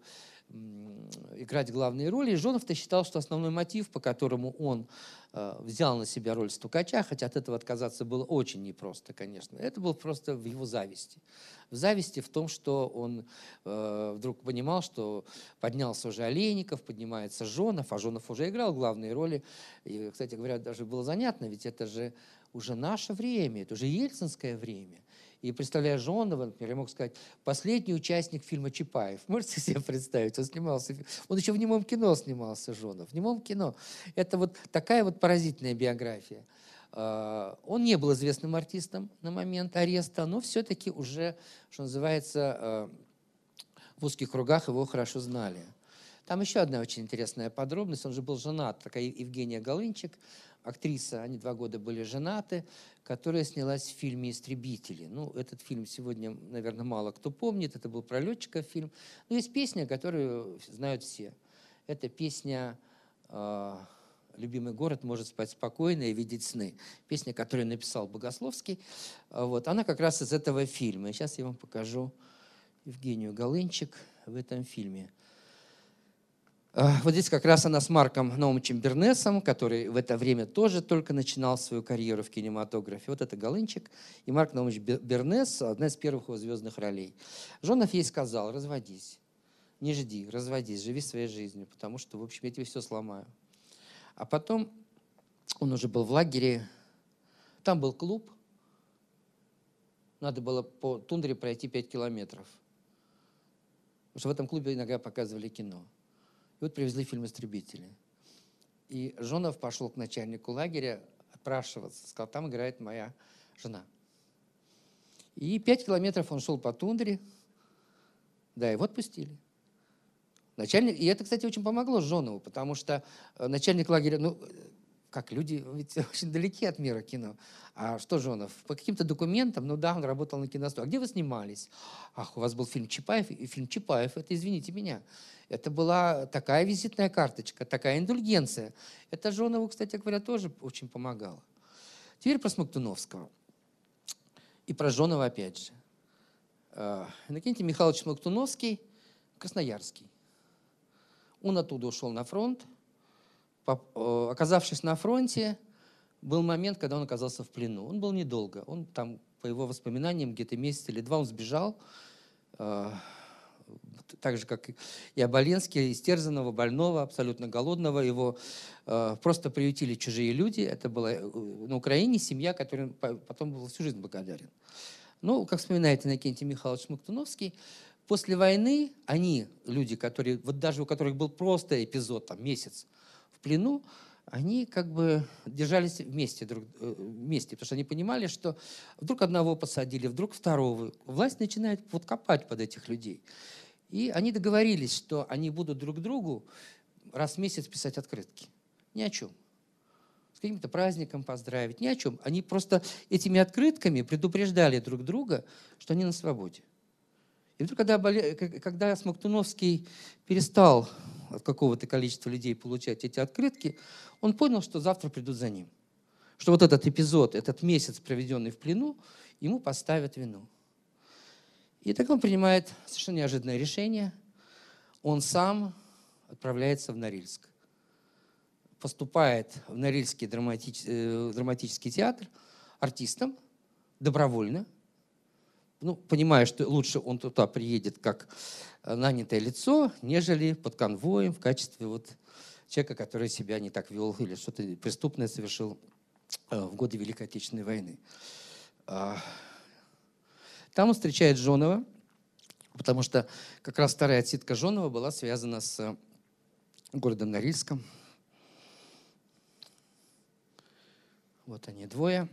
играть главные роли. И Жонов-то считал, что основной мотив, по которому он э, взял на себя роль стукача, хотя от этого отказаться было очень непросто, конечно, это было просто в его зависти. В зависти в том, что он э, вдруг понимал, что поднялся уже Олейников, поднимается Жонов, а Жонов уже играл главные роли. И, кстати говоря, даже было занятно, ведь это же уже наше время, это уже ельцинское время. И представляя Жонова, например, я мог сказать, последний участник фильма Чапаев. [LAUGHS] Можете себе представить? Он снимался, он еще в немом кино снимался, Жонов. В немом кино. Это вот такая вот поразительная биография. А, он не был известным артистом на момент ареста, но все-таки уже, что называется, а, в узких кругах его хорошо знали. Там еще одна очень интересная подробность. Он же был женат, такая Евгения Голынчик, актриса, они два года были женаты, которая снялась в фильме «Истребители». Ну, этот фильм сегодня, наверное, мало кто помнит, это был про летчика фильм. Но есть песня, которую знают все. Это песня э, «Любимый город может спать спокойно и видеть сны». Песня, которую написал Богословский. Вот. Она как раз из этого фильма. Сейчас я вам покажу Евгению Голынчик в этом фильме. А, вот здесь как раз она с Марком Наумовичем Бернесом, который в это время тоже только начинал свою карьеру в кинематографе. Вот это Голынчик. И Марк Наумович Бернес – одна из первых его звездных ролей. Жонов ей сказал, разводись, не жди, разводись, живи своей жизнью, потому что, в общем, я тебе все сломаю. А потом он уже был в лагере, там был клуб, надо было по тундре пройти 5 километров. Потому что в этом клубе иногда показывали кино. Вот привезли фильм «Истребители». И Жонов пошел к начальнику лагеря отпрашиваться. Сказал, там играет моя жена. И пять километров он шел по тундре. Да, его отпустили. Начальник, и это, кстати, очень помогло Жонову, потому что э, начальник лагеря, ну, как люди [LAUGHS] ведь очень далеки от мира кино. А что Жонов? По каким-то документам, ну да, он работал на киностудии. А где вы снимались? Ах, у вас был фильм Чапаев, и фильм Чапаев, это, извините меня, это была такая визитная карточка, такая индульгенция. Это Жонову, кстати говоря, тоже очень помогало. Теперь про Смоктуновского. И про Жонова опять же. А, Иннокентий Михайлович Смоктуновский, Красноярский. Он оттуда ушел на фронт, оказавшись на фронте, был момент, когда он оказался в плену. Он был недолго. Он там, по его воспоминаниям, где-то месяц или два он сбежал, э, так же, как и Оболенский, истерзанного, больного, абсолютно голодного. Его э, просто приютили чужие люди. Это была э, на Украине семья, которой потом был всю жизнь благодарен. Ну, как вспоминает Иннокентий Михайлович Смоктуновский, после войны они, люди, которые, вот даже у которых был просто эпизод, там, месяц плену, они как бы держались вместе, друг, э, вместе, потому что они понимали, что вдруг одного посадили, вдруг второго. Власть начинает вот копать под этих людей. И они договорились, что они будут друг другу раз в месяц писать открытки. Ни о чем. С каким-то праздником поздравить, ни о чем. Они просто этими открытками предупреждали друг друга, что они на свободе. И вдруг, когда, когда Смоктуновский перестал от какого-то количества людей получать эти открытки, он понял, что завтра придут за ним. Что вот этот эпизод, этот месяц, проведенный в плену, ему поставят вину. И так он принимает совершенно неожиданное решение. Он сам отправляется в Норильск. Поступает в Норильский драматич... Э, драматический театр артистом добровольно. Ну, понимая, что лучше он туда приедет как нанятое лицо, нежели под конвоем в качестве вот человека, который себя не так вел или что-то преступное совершил э, в годы Великой Отечественной войны. А, там он встречает Жонова, потому что как раз старая отсидка Жонова была связана с городом Норильском. Вот они двое,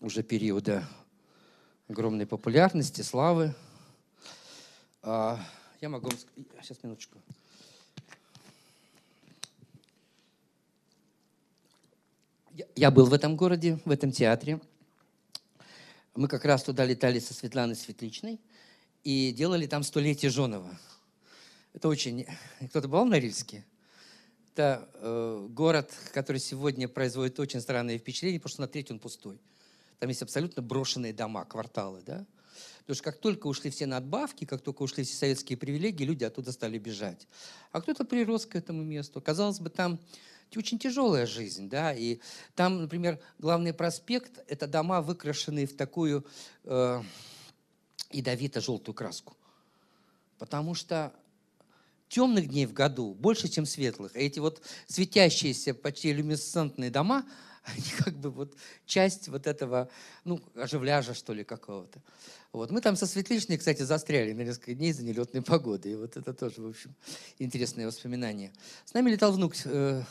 уже периода огромной популярности, славы. А, я могу вам сказать... Сейчас, минуточку. Я был в этом городе, в этом театре. Мы как раз туда летали со Светланой Светличной и делали там столетие Жонова. Это очень... Кто-то бывал в Норильске? Это э, город, который сегодня производит очень странное впечатление, потому что на треть он пустой. Там есть абсолютно брошенные дома, кварталы, да? Потому что как только ушли все надбавки, как только ушли все советские привилегии, люди оттуда стали бежать. А кто-то прирос к этому месту. Казалось бы, там очень тяжелая жизнь, да, и там, например, главный проспект – это дома, выкрашенные в такую э, ядовито-желтую краску. Потому что темных дней в году больше, чем светлых. А эти вот светящиеся, почти люминесцентные дома, [LAUGHS] они как бы вот часть вот этого, ну, оживляжа, что ли, какого-то. Вот. Мы там со Светличной, кстати, застряли на несколько дней за нелетной погоды. И вот это тоже, в общем, интересное воспоминание. С нами летал внук э,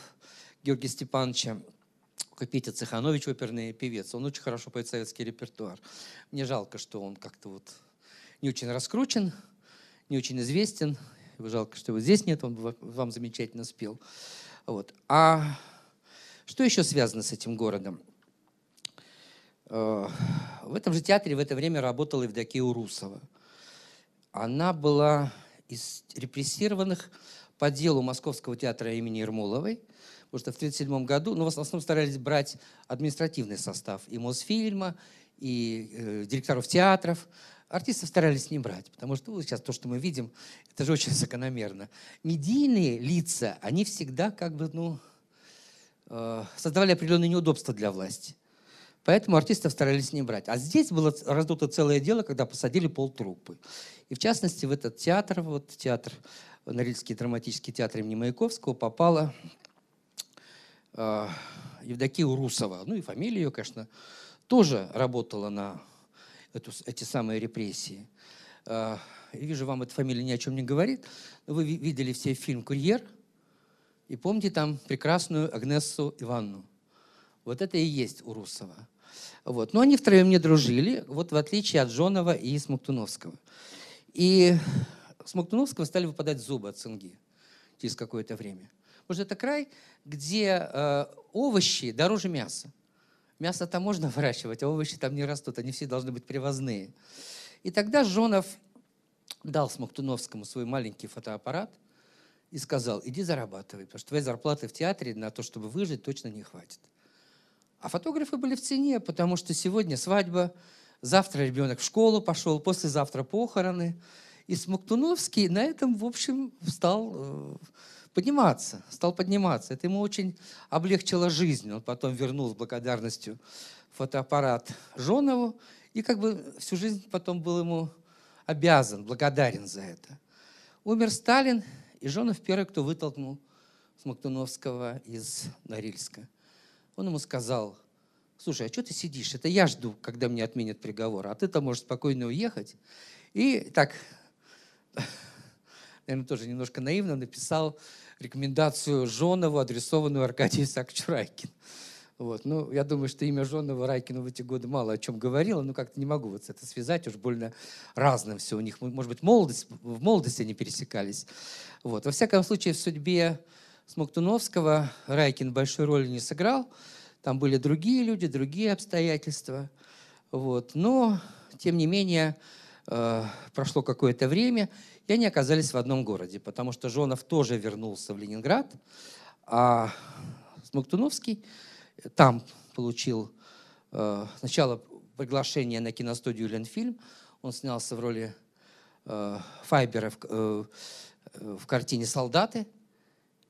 Георгия Степановича, Петя Цеханович, оперный певец. Он очень хорошо поет советский репертуар. Мне жалко, что он как-то вот не очень раскручен, не очень известен. Жалко, что его здесь нет, он вам замечательно спел. Вот. А что еще связано с этим городом? Э, в этом же театре в это время работала Евдокия Урусова. Она была из репрессированных по делу Московского театра имени Ермоловой, потому что в 1937 году, ну, в основном старались брать административный состав и Мосфильма, и э, директоров театров. Артистов старались не брать, потому что ну, сейчас то, что мы видим, это же очень [LAUGHS] закономерно. Медийные лица, они всегда как бы, ну, создавали определенные неудобства для власти. Поэтому артистов старались не брать. А здесь было раздуто целое дело, когда посадили полтруппы. И в частности в этот театр, вот театр, Норильский драматический театр имени Маяковского, попала э, Евдокия Урусова. Ну и фамилия ее, конечно, тоже работала на эту, эти самые репрессии. Э, вижу, вам эта фамилия ни о чем не говорит. Вы видели все фильм «Курьер», и помните там прекрасную Агнессу Иванну. Вот это и есть Урусова. Вот. Но они втроем не дружили, вот в отличие от Жонова и Смоктуновского. И Смоктуновского стали выпадать зубы от цинги через какое-то время. Потому что это край, где э, овощи дороже мяса. Мясо там можно выращивать, а овощи там не растут, они все должны быть привозные. И тогда Жонов дал Смоктуновскому свой маленький фотоаппарат и сказал, иди зарабатывай, потому что твоей зарплаты в театре на то, чтобы выжить, точно не хватит. А фотографы были в цене, потому что сегодня свадьба, завтра ребенок в школу пошел, послезавтра похороны. И Смоктуновский на этом, в общем, стал э, подниматься, стал подниматься. Это ему очень облегчило жизнь. Он потом вернул с благодарностью фотоаппарат Жонову и как бы всю жизнь потом был ему обязан, благодарен за это. Умер Сталин, и Жонов первый, кто вытолкнул Смоктуновского из Норильска. Он ему сказал, слушай, а что ты сидишь? Это я жду, когда мне отменят приговор, а ты-то можешь спокойно уехать. И так, [LAUGHS] наверное, тоже немножко наивно написал рекомендацию Жонову, адресованную Аркадию Исааковичу Райкину. Вот. Ну, я думаю, что имя Жонова Райкину в эти годы мало о чем говорило, но как-то не могу вот это связать, уж больно разным все у них. Может быть, молодость, в молодости они пересекались. Вот. Во всяком случае, в судьбе Смоктуновского Райкин большой роли не сыграл. Там были другие люди, другие обстоятельства. Вот. Но, тем не менее, э, прошло какое-то время, и они оказались в одном городе, потому что Жонов тоже вернулся в Ленинград, а Смоктуновский там получил э, сначала приглашение на киностудию «Ленфильм». Он снялся в роли э, Файбера в, э, в картине «Солдаты».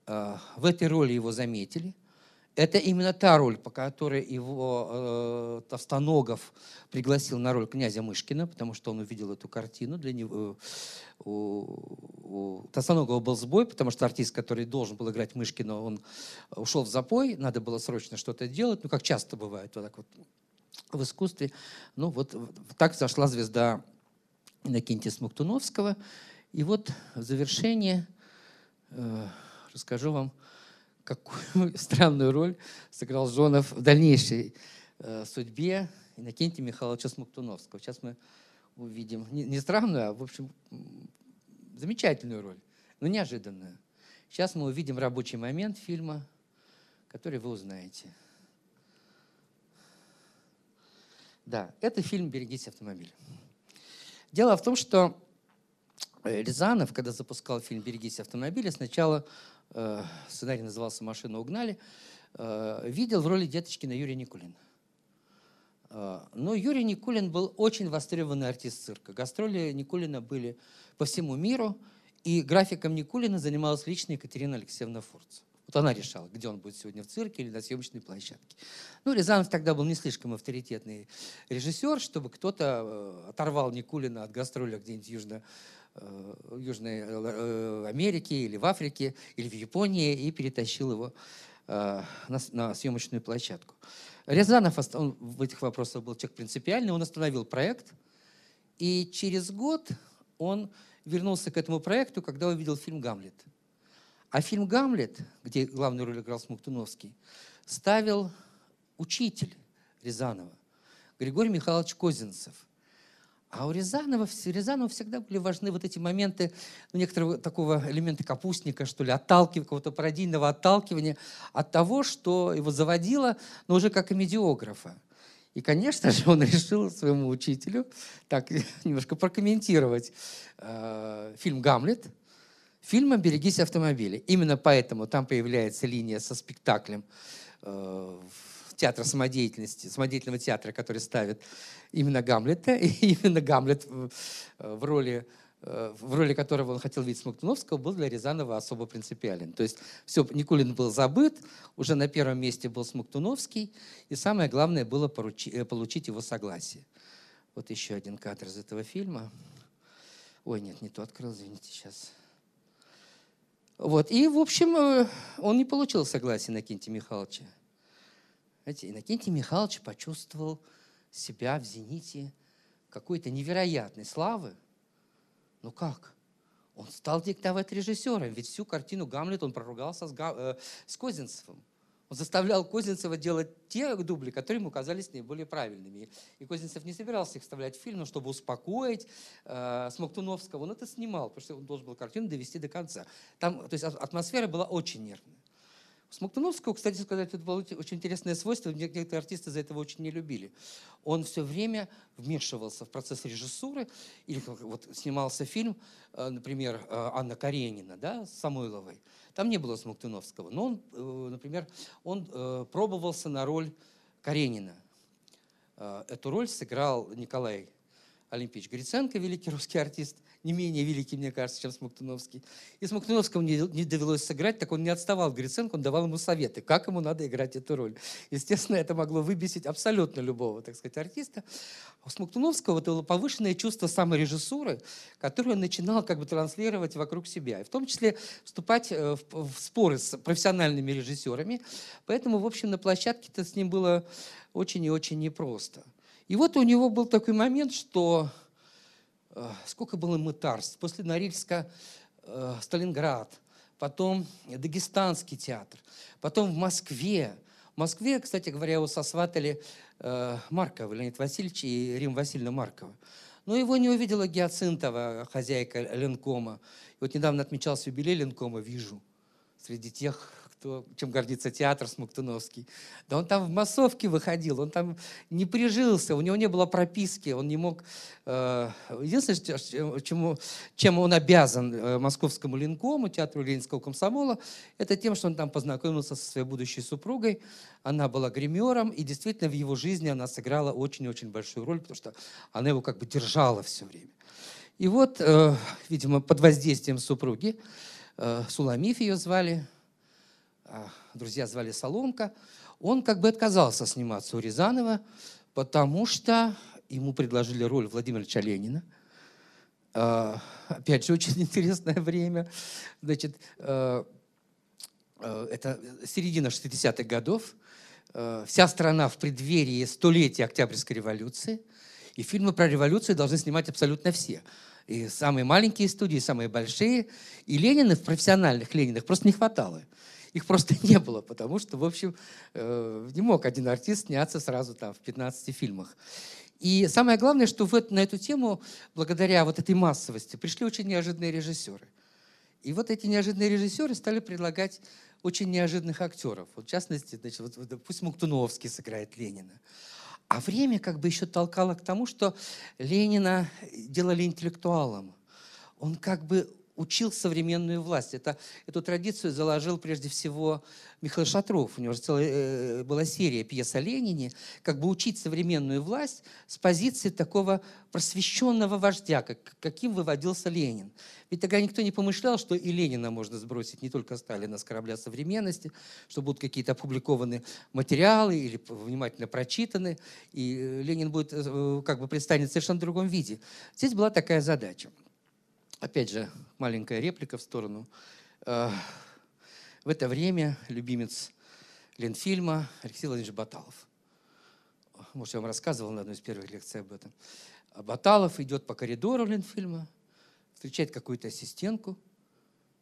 Э, в этой роли его заметили. Это именно та роль, по которой его э, Товстоногов пригласил на роль князя Мышкина, потому что он увидел эту картину. Для него, э, у, у Товстоногова был сбой, потому что артист, который должен был играть Мышкина, он ушел в запой, надо было срочно что-то делать, ну, как часто бывает вот так вот в искусстве. Ну, вот так зашла звезда Иннокентия Смоктуновского. И вот в завершение э, расскажу вам какую [LAUGHS] странную роль сыграл Жонов в дальнейшей э, судьбе Иннокентия Михайловича Смоктуновского. Сейчас мы увидим не, не странную, а, в общем, замечательную роль, но неожиданную. Сейчас мы увидим рабочий момент фильма, который вы узнаете. Да, это фильм «Берегись автомобиля». Дело в том, что э, Рязанов, когда запускал фильм «Берегись автомобиля», сначала сценарий назывался «Машину угнали», э, видел в роли Деточкина Юрия Никулина. Э, но Юрий Никулин был очень востребованный артист цирка. Гастроли Никулина были по всему миру, и графиком Никулина занималась лично Екатерина Алексеевна Фурц. Вот она решала, где он будет сегодня в цирке или на съемочной площадке. Ну, Рязанов тогда был не слишком авторитетный режиссер, чтобы кто-то оторвал Никулина от гастроля где-нибудь южно Э, Южной э, э, Америке или в Африке или в Японии и перетащил его на съемочную площадку. Рязанов он в этих вопросах был человек принципиальный, он остановил проект, и через год он вернулся к этому проекту, когда увидел фильм «Гамлет». А фильм «Гамлет», где главную роль играл Смоктуновский, ставил учитель Рязанова, Григорий Михайлович Козинцев – а у Рязанова, Рязанова всегда были важны вот эти моменты, ну, некоторого такого элемента капустника, что ли, отталкивания, какого-то пародийного отталкивания от того, что его заводило, но уже как комедиографа. И, конечно же, он решил своему учителю так [LAUGHS] немножко прокомментировать э, фильм «Гамлет», фильмом «Берегись автомобиля». Именно поэтому там появляется линия со спектаклем э, театра самодеятельности, самодеятельного театра, который ставит именно Гамлета, [LAUGHS] и именно Гамлет в, в роли э, в роли которого он хотел видеть Смоктуновского, был для Рязанова особо принципиален. То есть все, Никулин был забыт, уже на первом месте был Смоктуновский, и самое главное было поручи, э, получить его согласие. Вот еще один кадр из этого фильма. Ой, нет, не то открыл, извините, сейчас. Вот, и, в общем, э, он не получил согласия Накинтия Михайловича. Знаете, Иннокентий Михайлович почувствовал себя в зените какой-то невероятной славы. Ну как? Он стал диктовать режиссером, ведь всю картину Гамлет он проругался с, Га, э, с Козинцевым. Он заставлял Козинцева делать те дубли, которые ему казались наиболее правильными. И Козинцев не собирался их вставлять в фильм, но чтобы успокоить э, Смоктуновского, он это снимал, потому что он должен был картину довести до конца. Там, то есть атмосфера была очень нервная. Смоктуновского, кстати сказать, это было очень интересное свойство, некоторые артисты за этого очень не любили. Он все время вмешивался в процесс режиссуры, или вот снимался фильм, э, например, э, Анна Каренина, да, с Самойловой. Там не было Смоктуновского, но он, э, например, он пробовался на роль Каренина. Эту роль сыграл Николай Олимпич Гриценко, великий русский артист, не менее великий, мне кажется, чем Смоктуновский. И Смоктуновскому не, не довелось сыграть, так он не отставал от Гриценко, он давал ему советы, как ему надо играть эту роль. Естественно, это могло выбесить абсолютно любого, так сказать, артиста. У Смоктуновского это было повышенное чувство саморежиссуры, которое он начинал как бы транслировать вокруг себя. И в том числе вступать э, в, в споры с профессиональными режиссерами. Поэтому, в общем, на площадке-то с ним было очень и очень непросто. И вот у него был такой момент, что э, сколько было мытарств. После Норильска э, Сталинград, потом Дагестанский театр, потом в Москве. В Москве, кстати говоря, его сосватали э, Маркова, Леонид Васильевич и Рим Васильевна Маркова. Но его не увидела Геоцинтова, хозяйка Ленкома. И вот недавно отмечался юбилей Ленкома, вижу, среди тех что, чем гордится театр Смоктуновский. Да он там в массовке выходил, он там не прижился, у него не было прописки, он не мог... Э, единственное, чему, чем он обязан э, московскому линкому, театру Ленинского комсомола, это тем, что он там познакомился со своей будущей супругой. Она была гримером, и действительно в его жизни она сыграла очень-очень большую роль, потому что она его как бы держала все время. И вот, э, видимо, под воздействием супруги, Суламиф ее звали, друзья звали Соломка, он как бы отказался сниматься у Рязанова, потому что ему предложили роль Владимира Ленина. А, опять же, очень [LAUGHS] интересное время. Значит, а, это середина 60-х годов. Вся страна в преддверии столетия Октябрьской революции. И фильмы про революцию должны снимать абсолютно все. И самые маленькие студии, и самые большие. И Ленина профессиональных Ленинах просто не хватало. Их просто [LAUGHS] не было, потому что, в общем, э, не мог один артист сняться сразу там в 15 фильмах. И самое главное, что в, на эту тему, благодаря вот этой массовости, пришли очень неожиданные режиссеры. И вот эти неожиданные режиссеры стали предлагать очень неожиданных актеров. Вот в частности, значит, вот, пусть Муктуновский сыграет Ленина. А время как бы еще толкало к тому, что Ленина делали интеллектуалом. Он как бы учил современную власть. Это, эту традицию заложил прежде всего Михаил Шатров. У него же целая, э, была серия пьес о Ленине, как бы учить современную власть с позиции такого просвещенного вождя, как, каким выводился Ленин. Ведь тогда никто не помышлял, что и Ленина можно сбросить, не только Сталина с корабля современности, что будут какие-то опубликованы материалы или внимательно прочитаны, и э, Ленин будет э, как бы представлен в совершенно другом виде. Здесь была такая задача – Опять же, маленькая реплика в сторону. Э, в это время любимец Ленфильма Алексей Владимирович Баталов. Может, я вам рассказывал на одной из первых лекций об этом. Баталов идет по коридору Ленфильма, встречает какую-то ассистентку,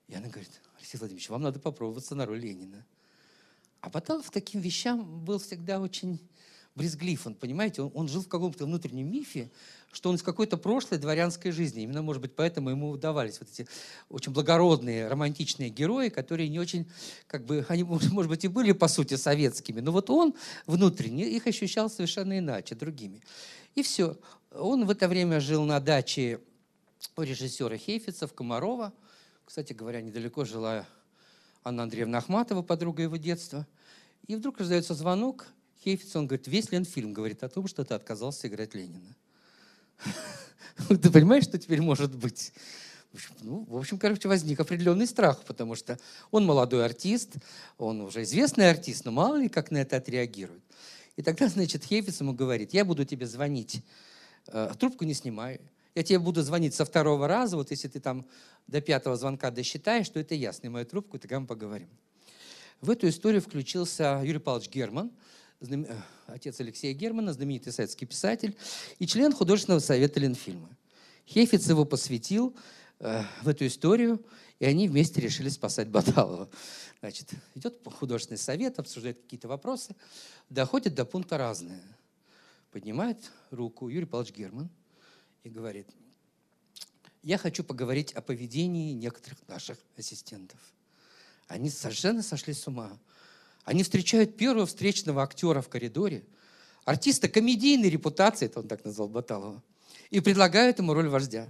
и она говорит, Алексей Владимирович, вам надо попробоваться на роль Ленина. А Баталов таким вещам был всегда очень брезглив. Он, понимаете, он, он жил в каком-то внутреннем мифе, что он из какой-то прошлой дворянской жизни. Именно, может быть, поэтому ему удавались вот эти очень благородные, романтичные герои, которые не очень, как бы, они, может быть, и были, по сути, советскими, но вот он внутренне их ощущал совершенно иначе, другими. И все. Он в это время жил на даче у режиссера Хейфица в Комарова. Кстати говоря, недалеко жила Анна Андреевна Ахматова, подруга его детства. И вдруг раздается звонок, Хейфиц, он говорит, весь Ленфильм говорит о том, что ты отказался играть Ленина. [LAUGHS] Ты понимаешь, что теперь может быть? В общем, ну, в общем, короче, возник определенный страх, потому что он молодой артист, он уже известный артист, но мало ли как на это отреагирует. И тогда, значит, Хейфиц ему говорит, я буду тебе звонить, э, трубку не снимай, я тебе буду звонить со второго раза, вот если ты там до пятого звонка досчитаешь, то это я снимаю трубку, тогда мы поговорим. В эту историю включился Юрий Павлович Герман, знам... Э, отец Алексея Германа, знаменитый советский писатель и член художественного совета Ленфильма. Хейфиц его посвятил э, в эту историю, и они вместе решили спасать Баталова. Значит, идет художественный совет, обсуждает какие-то вопросы, доходит до пункта разное. Поднимает руку Юрий Павлович Герман и говорит, я хочу поговорить о поведении некоторых наших ассистентов. Они совершенно сошли с ума. Они встречают первого встречного актера в коридоре, артиста комедийной репутации, это он так назвал Баталова, и предлагают ему роль вождя.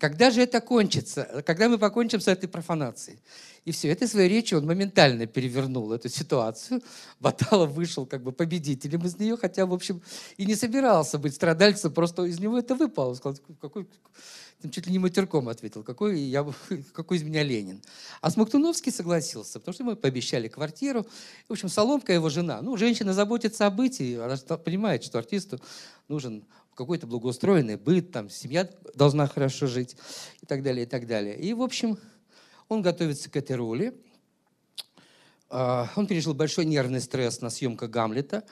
Когда же это кончится? Когда мы покончим с этой профанацией? И все, этой своей речью он моментально перевернул эту ситуацию. Баталов вышел как бы победителем из нее, хотя, в общем, и не собирался быть страдальцем, просто из него это выпало. Сказал, какой, там чуть ли не матерком ответил, какой, я, [LAUGHS] какой из меня Ленин. А Смоктуновский согласился, потому что ему пообещали квартиру. В общем, Соломка его жена. Ну, женщина заботится о быте, она понимает, что артисту нужен какой-то благоустроенный быт, там, семья должна хорошо жить и так далее, и так далее. И, в общем, он готовится к этой роли. А, он пережил большой нервный стресс на съемках Гамлета.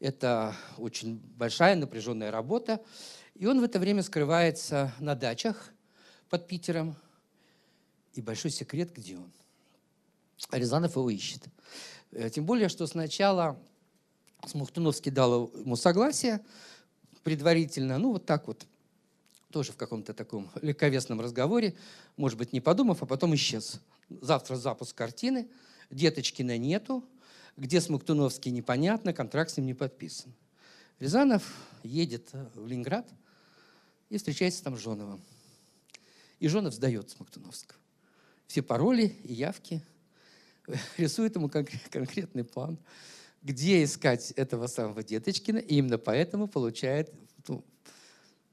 Это очень большая напряженная работа. И он в это время скрывается на дачах под Питером. И большой секрет, где он. Рязанов его ищет. Э, тем более, что сначала Смухтуновский дал ему согласие, предварительно, ну вот так вот, тоже в каком-то таком [LAUGHS] легковесном разговоре, может быть, не подумав, а потом исчез. Завтра запуск картины, Деточкина нету, где Смоктуновский непонятно, контракт с ним не подписан. Рязанов едет в Ленинград и встречается там с Жоновым. И Жонов сдает Смоктуновского. Все пароли и явки, [LAUGHS] рисует ему конкретный план – где искать этого самого Деточкина, и именно поэтому получает, ну,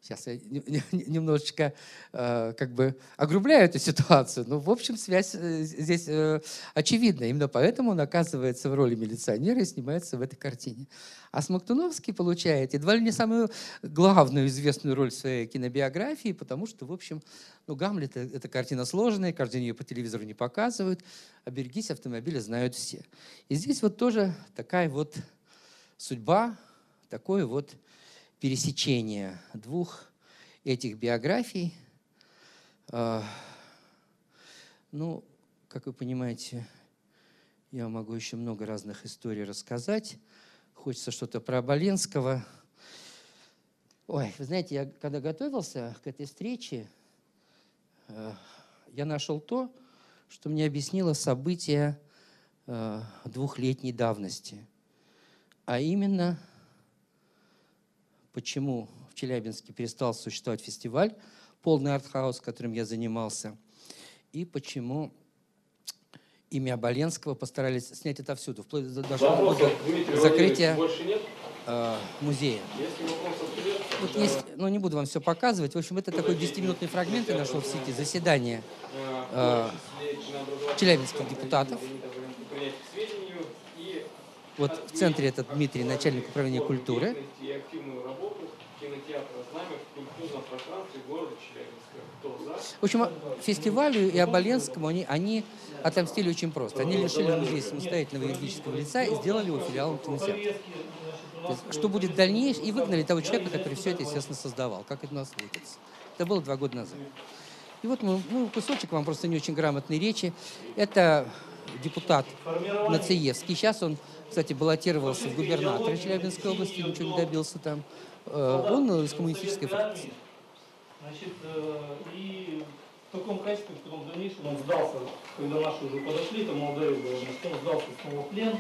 сейчас я [LAUGHS] немножечко э, как бы огрубляю эту [LAUGHS] ситуацию, но в общем связь э, здесь э, очевидна. Именно поэтому он оказывается в роли милиционера и снимается в этой картине. А Смоктуновский получает едва ли не самую главную известную роль в своей кинобиографии, потому что, в общем, ну, Гамлет – это картина сложная, каждый день ее по телевизору не показывают, а «Берегись автомобиля» знают все. И здесь вот тоже такая вот судьба, такое вот пересечение двух этих биографий. А, ну, как вы понимаете, я могу еще много разных историй рассказать. Хочется что-то про Оболенского. Ой, вы знаете, я когда готовился к этой встрече, Э, я нашел то, что мне объяснило события э, двухлетней давности. А именно, почему в Челябинске перестал существовать фестиваль, полный артхаус, которым я занимался, и почему имя Оболенского постарались снять отовсюду, вплоть до, даже до закрытия э, музея. Если вот есть, ну не буду вам все показывать. В общем, это такой 10-минутный фрагмент я нашел в сети заседания э, челябинских депутатов. Вот в центре этот Дмитрий, начальник управления культуры. В общем, фестивалю и Оболенскому они, они отомстили очень просто. Они лишили музея самостоятельного юридического лица и сделали его филиалом кинотеатра. То есть, что будет в дальнейшем? И выгнали того человека, который все это, естественно, создавал. Как это у нас выкатится. Это было два года назад. И вот мы, ну, кусочек вам просто не очень грамотной речи. Это депутат Нациевский. Сейчас он, кстати, баллотировался в губернаторы Челябинской области, ничего не добился там. Э, он из коммунистической фракции. Значит, э, и в таком качестве, в дальнейшем он сдался, когда наши уже подошли, там молодой был, он сдался снова в плен.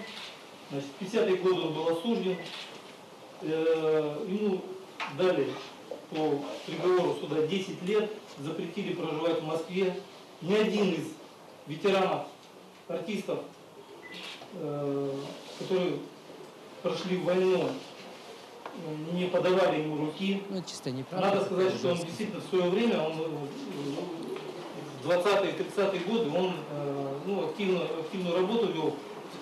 Значит, в 50-е годы он был осужден, э, ему дали по приговору суда 10 лет, запретили проживать в Москве. Ни один из ветеранов, артистов, э, которые прошли войну, не подавали ему руки. Ну, чисто неправда. Надо сказать, что он действительно в свое время, он в 20-е, 30-е годы, он э, ну, активно, активную работу вел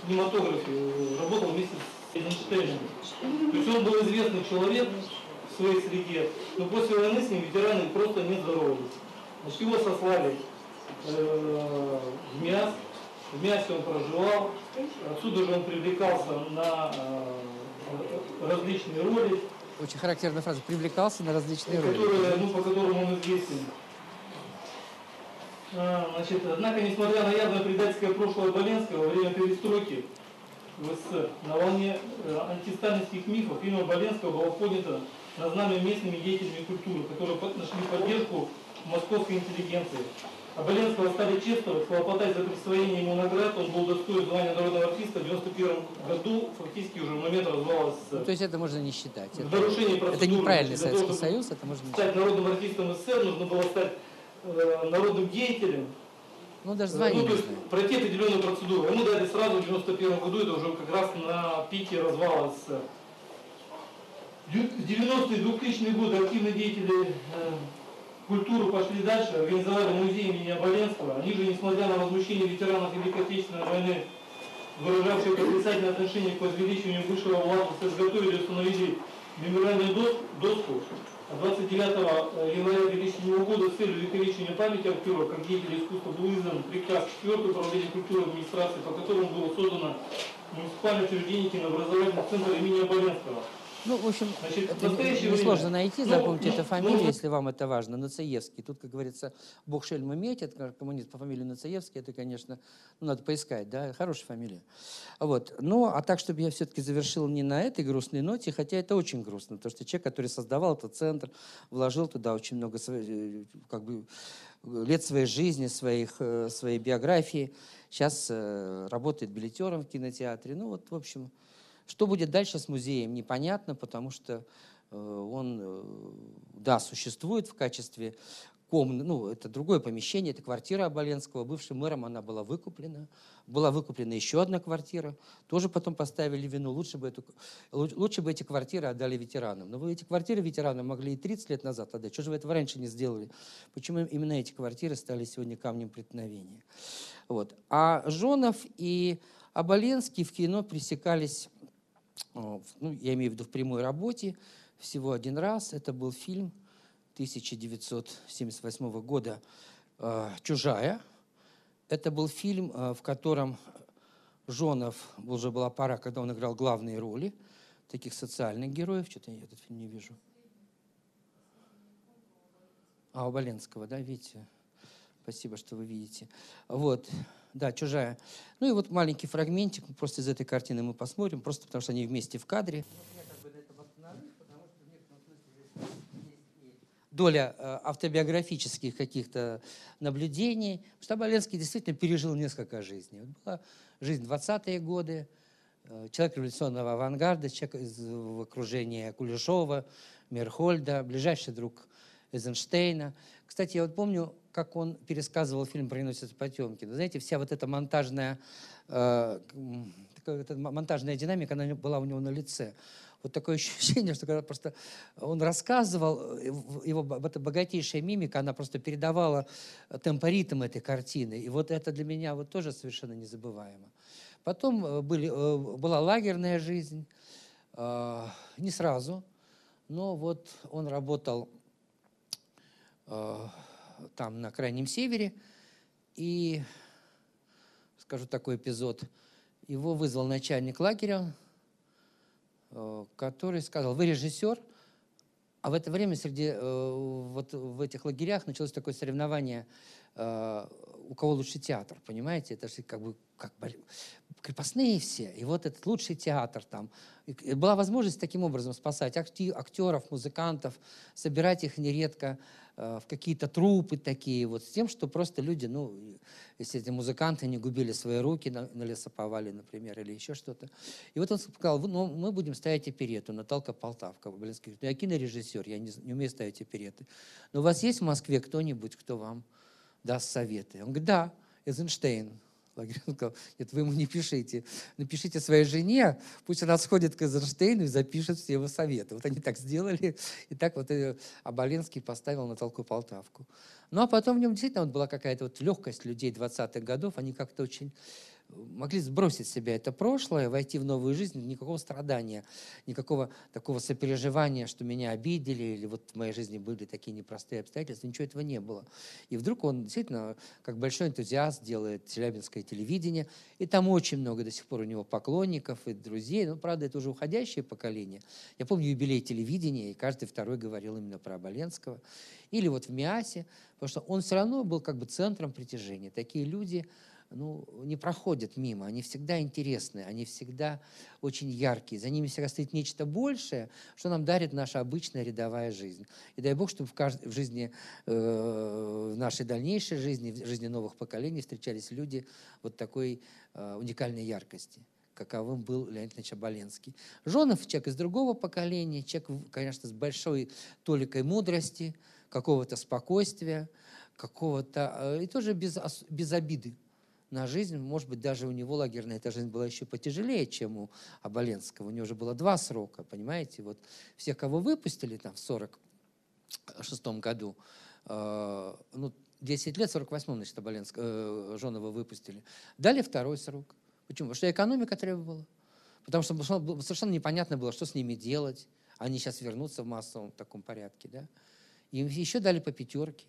в кинематографе, работал вместе с Эйнштейном. То есть он был известный человек в своей среде, но после войны с ним ветераны просто не здоровались. Его сослали э, в МИАС, в МИАСе он проживал, отсюда же он привлекался на э, различные роли. Очень характерная фраза. Привлекался на различные которые, роли. Ну, по которым он известен. А, значит, однако, несмотря на явное предательское прошлое Боленского во время перестройки в СССР, на волне э, антисталинских мифов имя Боленского было поднято на знамя местными деятелями культуры, которые нашли поддержку московской интеллигенции. А Боленского стали чествовать, хлопотать за присвоение ему наград. Он был достоин звания народного артиста в 91 году, фактически уже в момент развала СССР. Ну, то есть это можно не считать. Это, это неправильный Советский Союз, это можно не Стать народным артистом СССР нужно было стать э, народным деятелем, Ну, даже ну, звание то не есть пройти определенную процедуру. Ему дали сразу в 91 году, это уже как раз на пике развала СССР. Дю- 90-е, 2000 годы активные деятели э, культуры пошли дальше, организовали музей имени Оболенского. Они же, несмотря на возмущение ветеранов Великой Отечественной войны, выражавших отрицательное отношение к возвеличиванию высшего влада, изготовили и установили мемориальную дос- доску. А 29 января 2007 года с целью увековечения памяти актеров как деятелей искусства был издан приказ 4 управления культуры администрации, по которому было создано муниципальное учреждение кинообразовательный центр имени Оболенского. Ну, в общем, Значит, это несложно время- найти, Ну, запомните ну, эту фамилию, ну, если вам это важно. Нацаевский. Тут, как говорится, Бог шельма метит, коммунист по фамилии Нацаевский, это, конечно, ну, надо поискать, да, хорошая фамилия. Вот. Ну, а так, чтобы я все-таки завершил не на этой грустной ноте, хотя это очень грустно, потому что человек, который создавал этот центр, вложил туда очень много э, как бы, лет своей жизни, своих, э, своей биографии, сейчас э, работает билетером в кинотеатре. Ну, вот, в общем, что будет дальше с музеем, непонятно, потому что э, он, э, да, существует в качестве комнаты, ну, это другое помещение, это квартира Оболенского, бывшим мэром она была выкуплена, была выкуплена еще одна квартира, тоже потом поставили вину, лучше бы, эту, лу- лучше бы эти квартиры отдали ветеранам. Но вы эти квартиры ветеранам могли и 30 лет назад отдать, что же вы этого раньше не сделали? Почему именно эти квартиры стали сегодня камнем преткновения? Вот. А Жонов и Оболенский в кино пресекались ну, я имею в виду в прямой работе, всего один раз. Это был фильм 1978 года э, «Чужая». Это был фильм, э, в котором Жонов, уже была пора, когда он играл главные роли, таких социальных героев. Что-то я этот фильм не вижу. А, у Боленского, да, видите? Спасибо, что вы видите. Вот, да, «Чужая». Ну и вот маленький фрагментик, просто из этой картины мы посмотрим, просто потому что они вместе в кадре. доля э, автобиографических каких-то наблюдений. Потому что действительно пережил несколько жизней. Вот была жизнь 20-е годы, э, человек революционного авангарда, человек из в окружении Кулешова, Мерхольда, ближайший друг Эйзенштейна. Кстати, я вот помню, как он пересказывал фильм «Приносит Потемкин». Знаете, вся вот эта монтажная, э, эта монтажная динамика, она была у него на лице. Вот такое [LAUGHS] ощущение, что когда просто он рассказывал, э, его эта богатейшая мимика, она просто передавала э, темпоритм этой картины. И вот это для меня вот тоже совершенно незабываемо. Потом э, были, была лагерная жизнь, э, не сразу, но вот он работал э, там на Крайнем Севере, и, скажу такой эпизод, его вызвал начальник лагеря, э, который сказал, вы режиссер, а в это время среди э, вот в этих лагерях началось такое соревнование, э, у кого лучший театр, понимаете? Это же как бы как крепостные все. И вот этот лучший театр там. И была возможность таким образом спасать актеров, музыкантов, собирать их нередко э, в какие-то трупы такие, вот с тем, что просто люди, ну, если эти музыканты не губили свои руки на, на лесоповале, например, или еще что-то. И вот он сказал, «Вы- ну, мы будем ставить оперету, Наталка Полтавка. Блинский ну, я кинорежиссер, я не, не умею ставить опереты. Но у вас есть в Москве кто-нибудь, кто вам даст советы? Он говорит, да, Эйзенштейн. Лагерин сказал, нет, вы ему не пишите. Напишите своей жене, пусть она сходит к Эйзенштейну и запишет все его советы. Вот они так сделали, и так вот э, Оболенский поставил на толку Полтавку. Ну, а потом в нем действительно вот была какая-то вот легкость людей 20-х годов, они как-то очень могли сбросить с себя это прошлое, войти в новую жизнь, никакого страдания, никакого такого сопереживания, что меня обидели, или вот в моей жизни были такие непростые обстоятельства, ничего этого не было. И вдруг он действительно, как большой энтузиаст, делает челябинское телевидение, и там очень много до сих пор у него поклонников и друзей, ну, правда, это уже уходящее поколение. Я помню юбилей телевидения, и каждый второй говорил именно про Оболенского. Или вот в МИАСе, потому что он все равно был как бы центром притяжения. Такие люди, ну, не проходят мимо, они всегда интересны, они всегда очень яркие, за ними всегда стоит нечто большее, что нам дарит наша обычная рядовая жизнь. И дай Бог, чтобы в, кажд- в жизни, э, в нашей дальнейшей жизни, в жизни новых поколений встречались люди вот такой э, уникальной яркости каковым был Леонид Ильич Оболенский. Жонов человек из другого поколения, человек, конечно, с большой толикой мудрости, какого-то спокойствия, какого-то, э, и тоже без, без обиды на жизнь. Может быть, даже у него лагерная эта жизнь была еще потяжелее, чем у Оболенского. У него уже было два срока, понимаете. Вот всех, кого выпустили там в 46 году, э, ну, 10 лет, в 48-м, значит, Оболенск, э, Жонова выпустили. Дали второй срок. Почему? Потому что экономика требовала. Потому что совершенно непонятно было, что с ними делать. Они сейчас вернутся в массовом таком порядке. Да? Им еще дали по пятерке.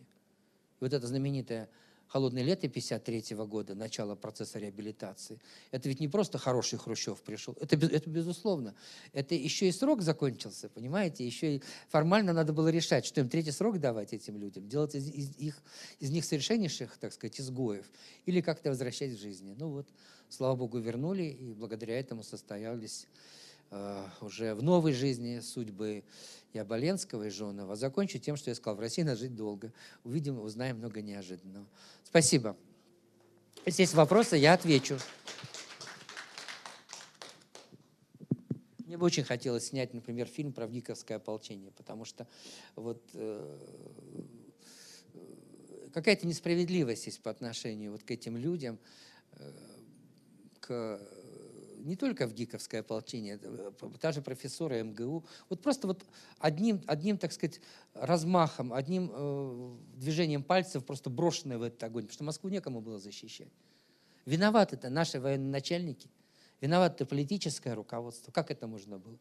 Вот это знаменитое холодное лето 53 года, начало процесса реабилитации, это ведь не просто хороший Хрущев пришел, это, это безусловно. Это еще и срок закончился, понимаете? Еще и формально надо было решать, что им третий срок давать этим людям, делать из, из, их, из них совершеннейших, так сказать, изгоев, или как-то возвращать в жизни. Ну вот, слава Богу, вернули, и благодаря этому состоялись уже в новой жизни судьбы и Оболенского, и Жонова. Закончу тем, что я сказал, в России надо жить долго. Увидим, узнаем много неожиданного. Спасибо. Если есть вопросы, я отвечу. Мне бы очень хотелось снять, например, фильм про Вниковское ополчение, потому что вот э, какая-то несправедливость есть по отношению вот к этим людям, э, к не только в ГИКовское ополчение, э, же профессора МГУ, вот просто вот одним, одним так сказать, размахом, одним э, движением пальцев просто брошенное в этот огонь, потому что Москву некому было защищать. Виноваты это наши военачальники, виновато политическое руководство. Как это можно было?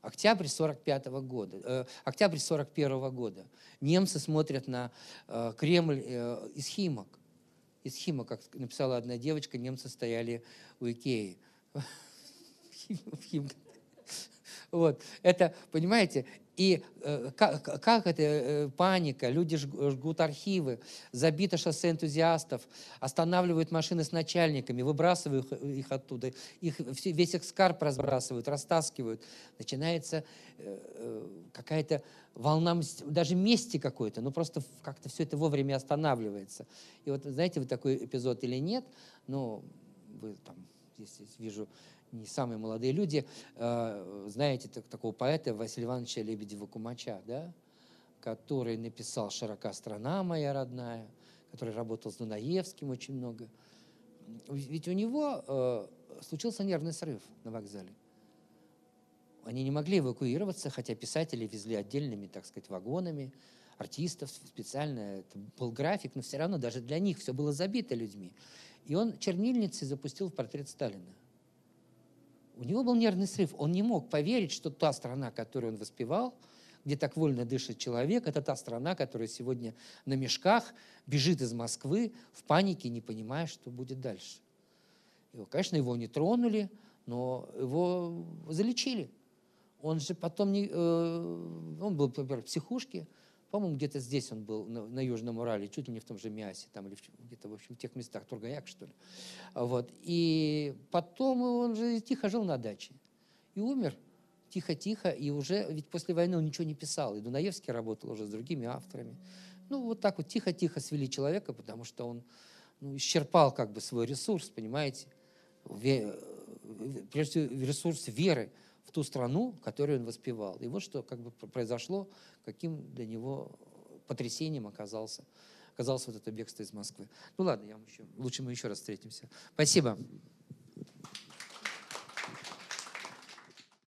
Октябрь 45 -го года, э, октябрь 41 -го года. Немцы смотрят на э, Кремль э, из Химок. Из Химок, как написала одна девочка, немцы стояли у Икеи. Вот, это, понимаете, и э, как, как это э, паника, люди жгут архивы, забито шоссе энтузиастов, останавливают машины с начальниками, выбрасывают их оттуда, их, весь их скарб разбрасывают, растаскивают. Начинается э, э какая-то волна, даже мести какой-то, ну просто как-то все это вовремя останавливается. И вот знаете, вы такой эпизод или нет, ну, вы там здесь вижу не самые молодые люди, э, знаете так, такого поэта Василия Ивановича Лебедева-Кумача, да? который написал «Широка страна моя родная», который работал с Дунаевским очень много. Ведь у него э, случился нервный срыв на вокзале. Они не могли эвакуироваться, хотя писатели везли отдельными, так сказать, вагонами, артистов специально. Это был график, но все равно даже для них все было забито людьми. И он чернильницей запустил в портрет Сталина. У него был нервный срыв. Он не мог поверить, что та страна, которую он воспевал, где так вольно дышит человек, это та страна, которая сегодня на мешках бежит из Москвы в панике, не понимая, что будет дальше. Его, конечно, его не тронули, но его залечили. Он же потом не... Э, он был, например, в психушке, по-моему, где-то здесь он был, на, на Южном Урале, чуть ли не в том же Миасе, там, или где-то, в общем, в тех местах, Тургаяк, что ли. Вот. И потом он же тихо жил на даче. И умер тихо-тихо, и уже, ведь после войны он ничего не писал. И Дунаевский работал уже с другими авторами. Ну, вот так вот тихо-тихо свели человека, потому что он ну, исчерпал как бы свой ресурс, понимаете, прежде всего ресурс веры в ту страну, которую он воспевал. И вот что как бы произошло, каким для него потрясением оказался, оказался вот это бегство из Москвы. Ну ладно, я вам еще, лучше мы еще раз встретимся. Спасибо.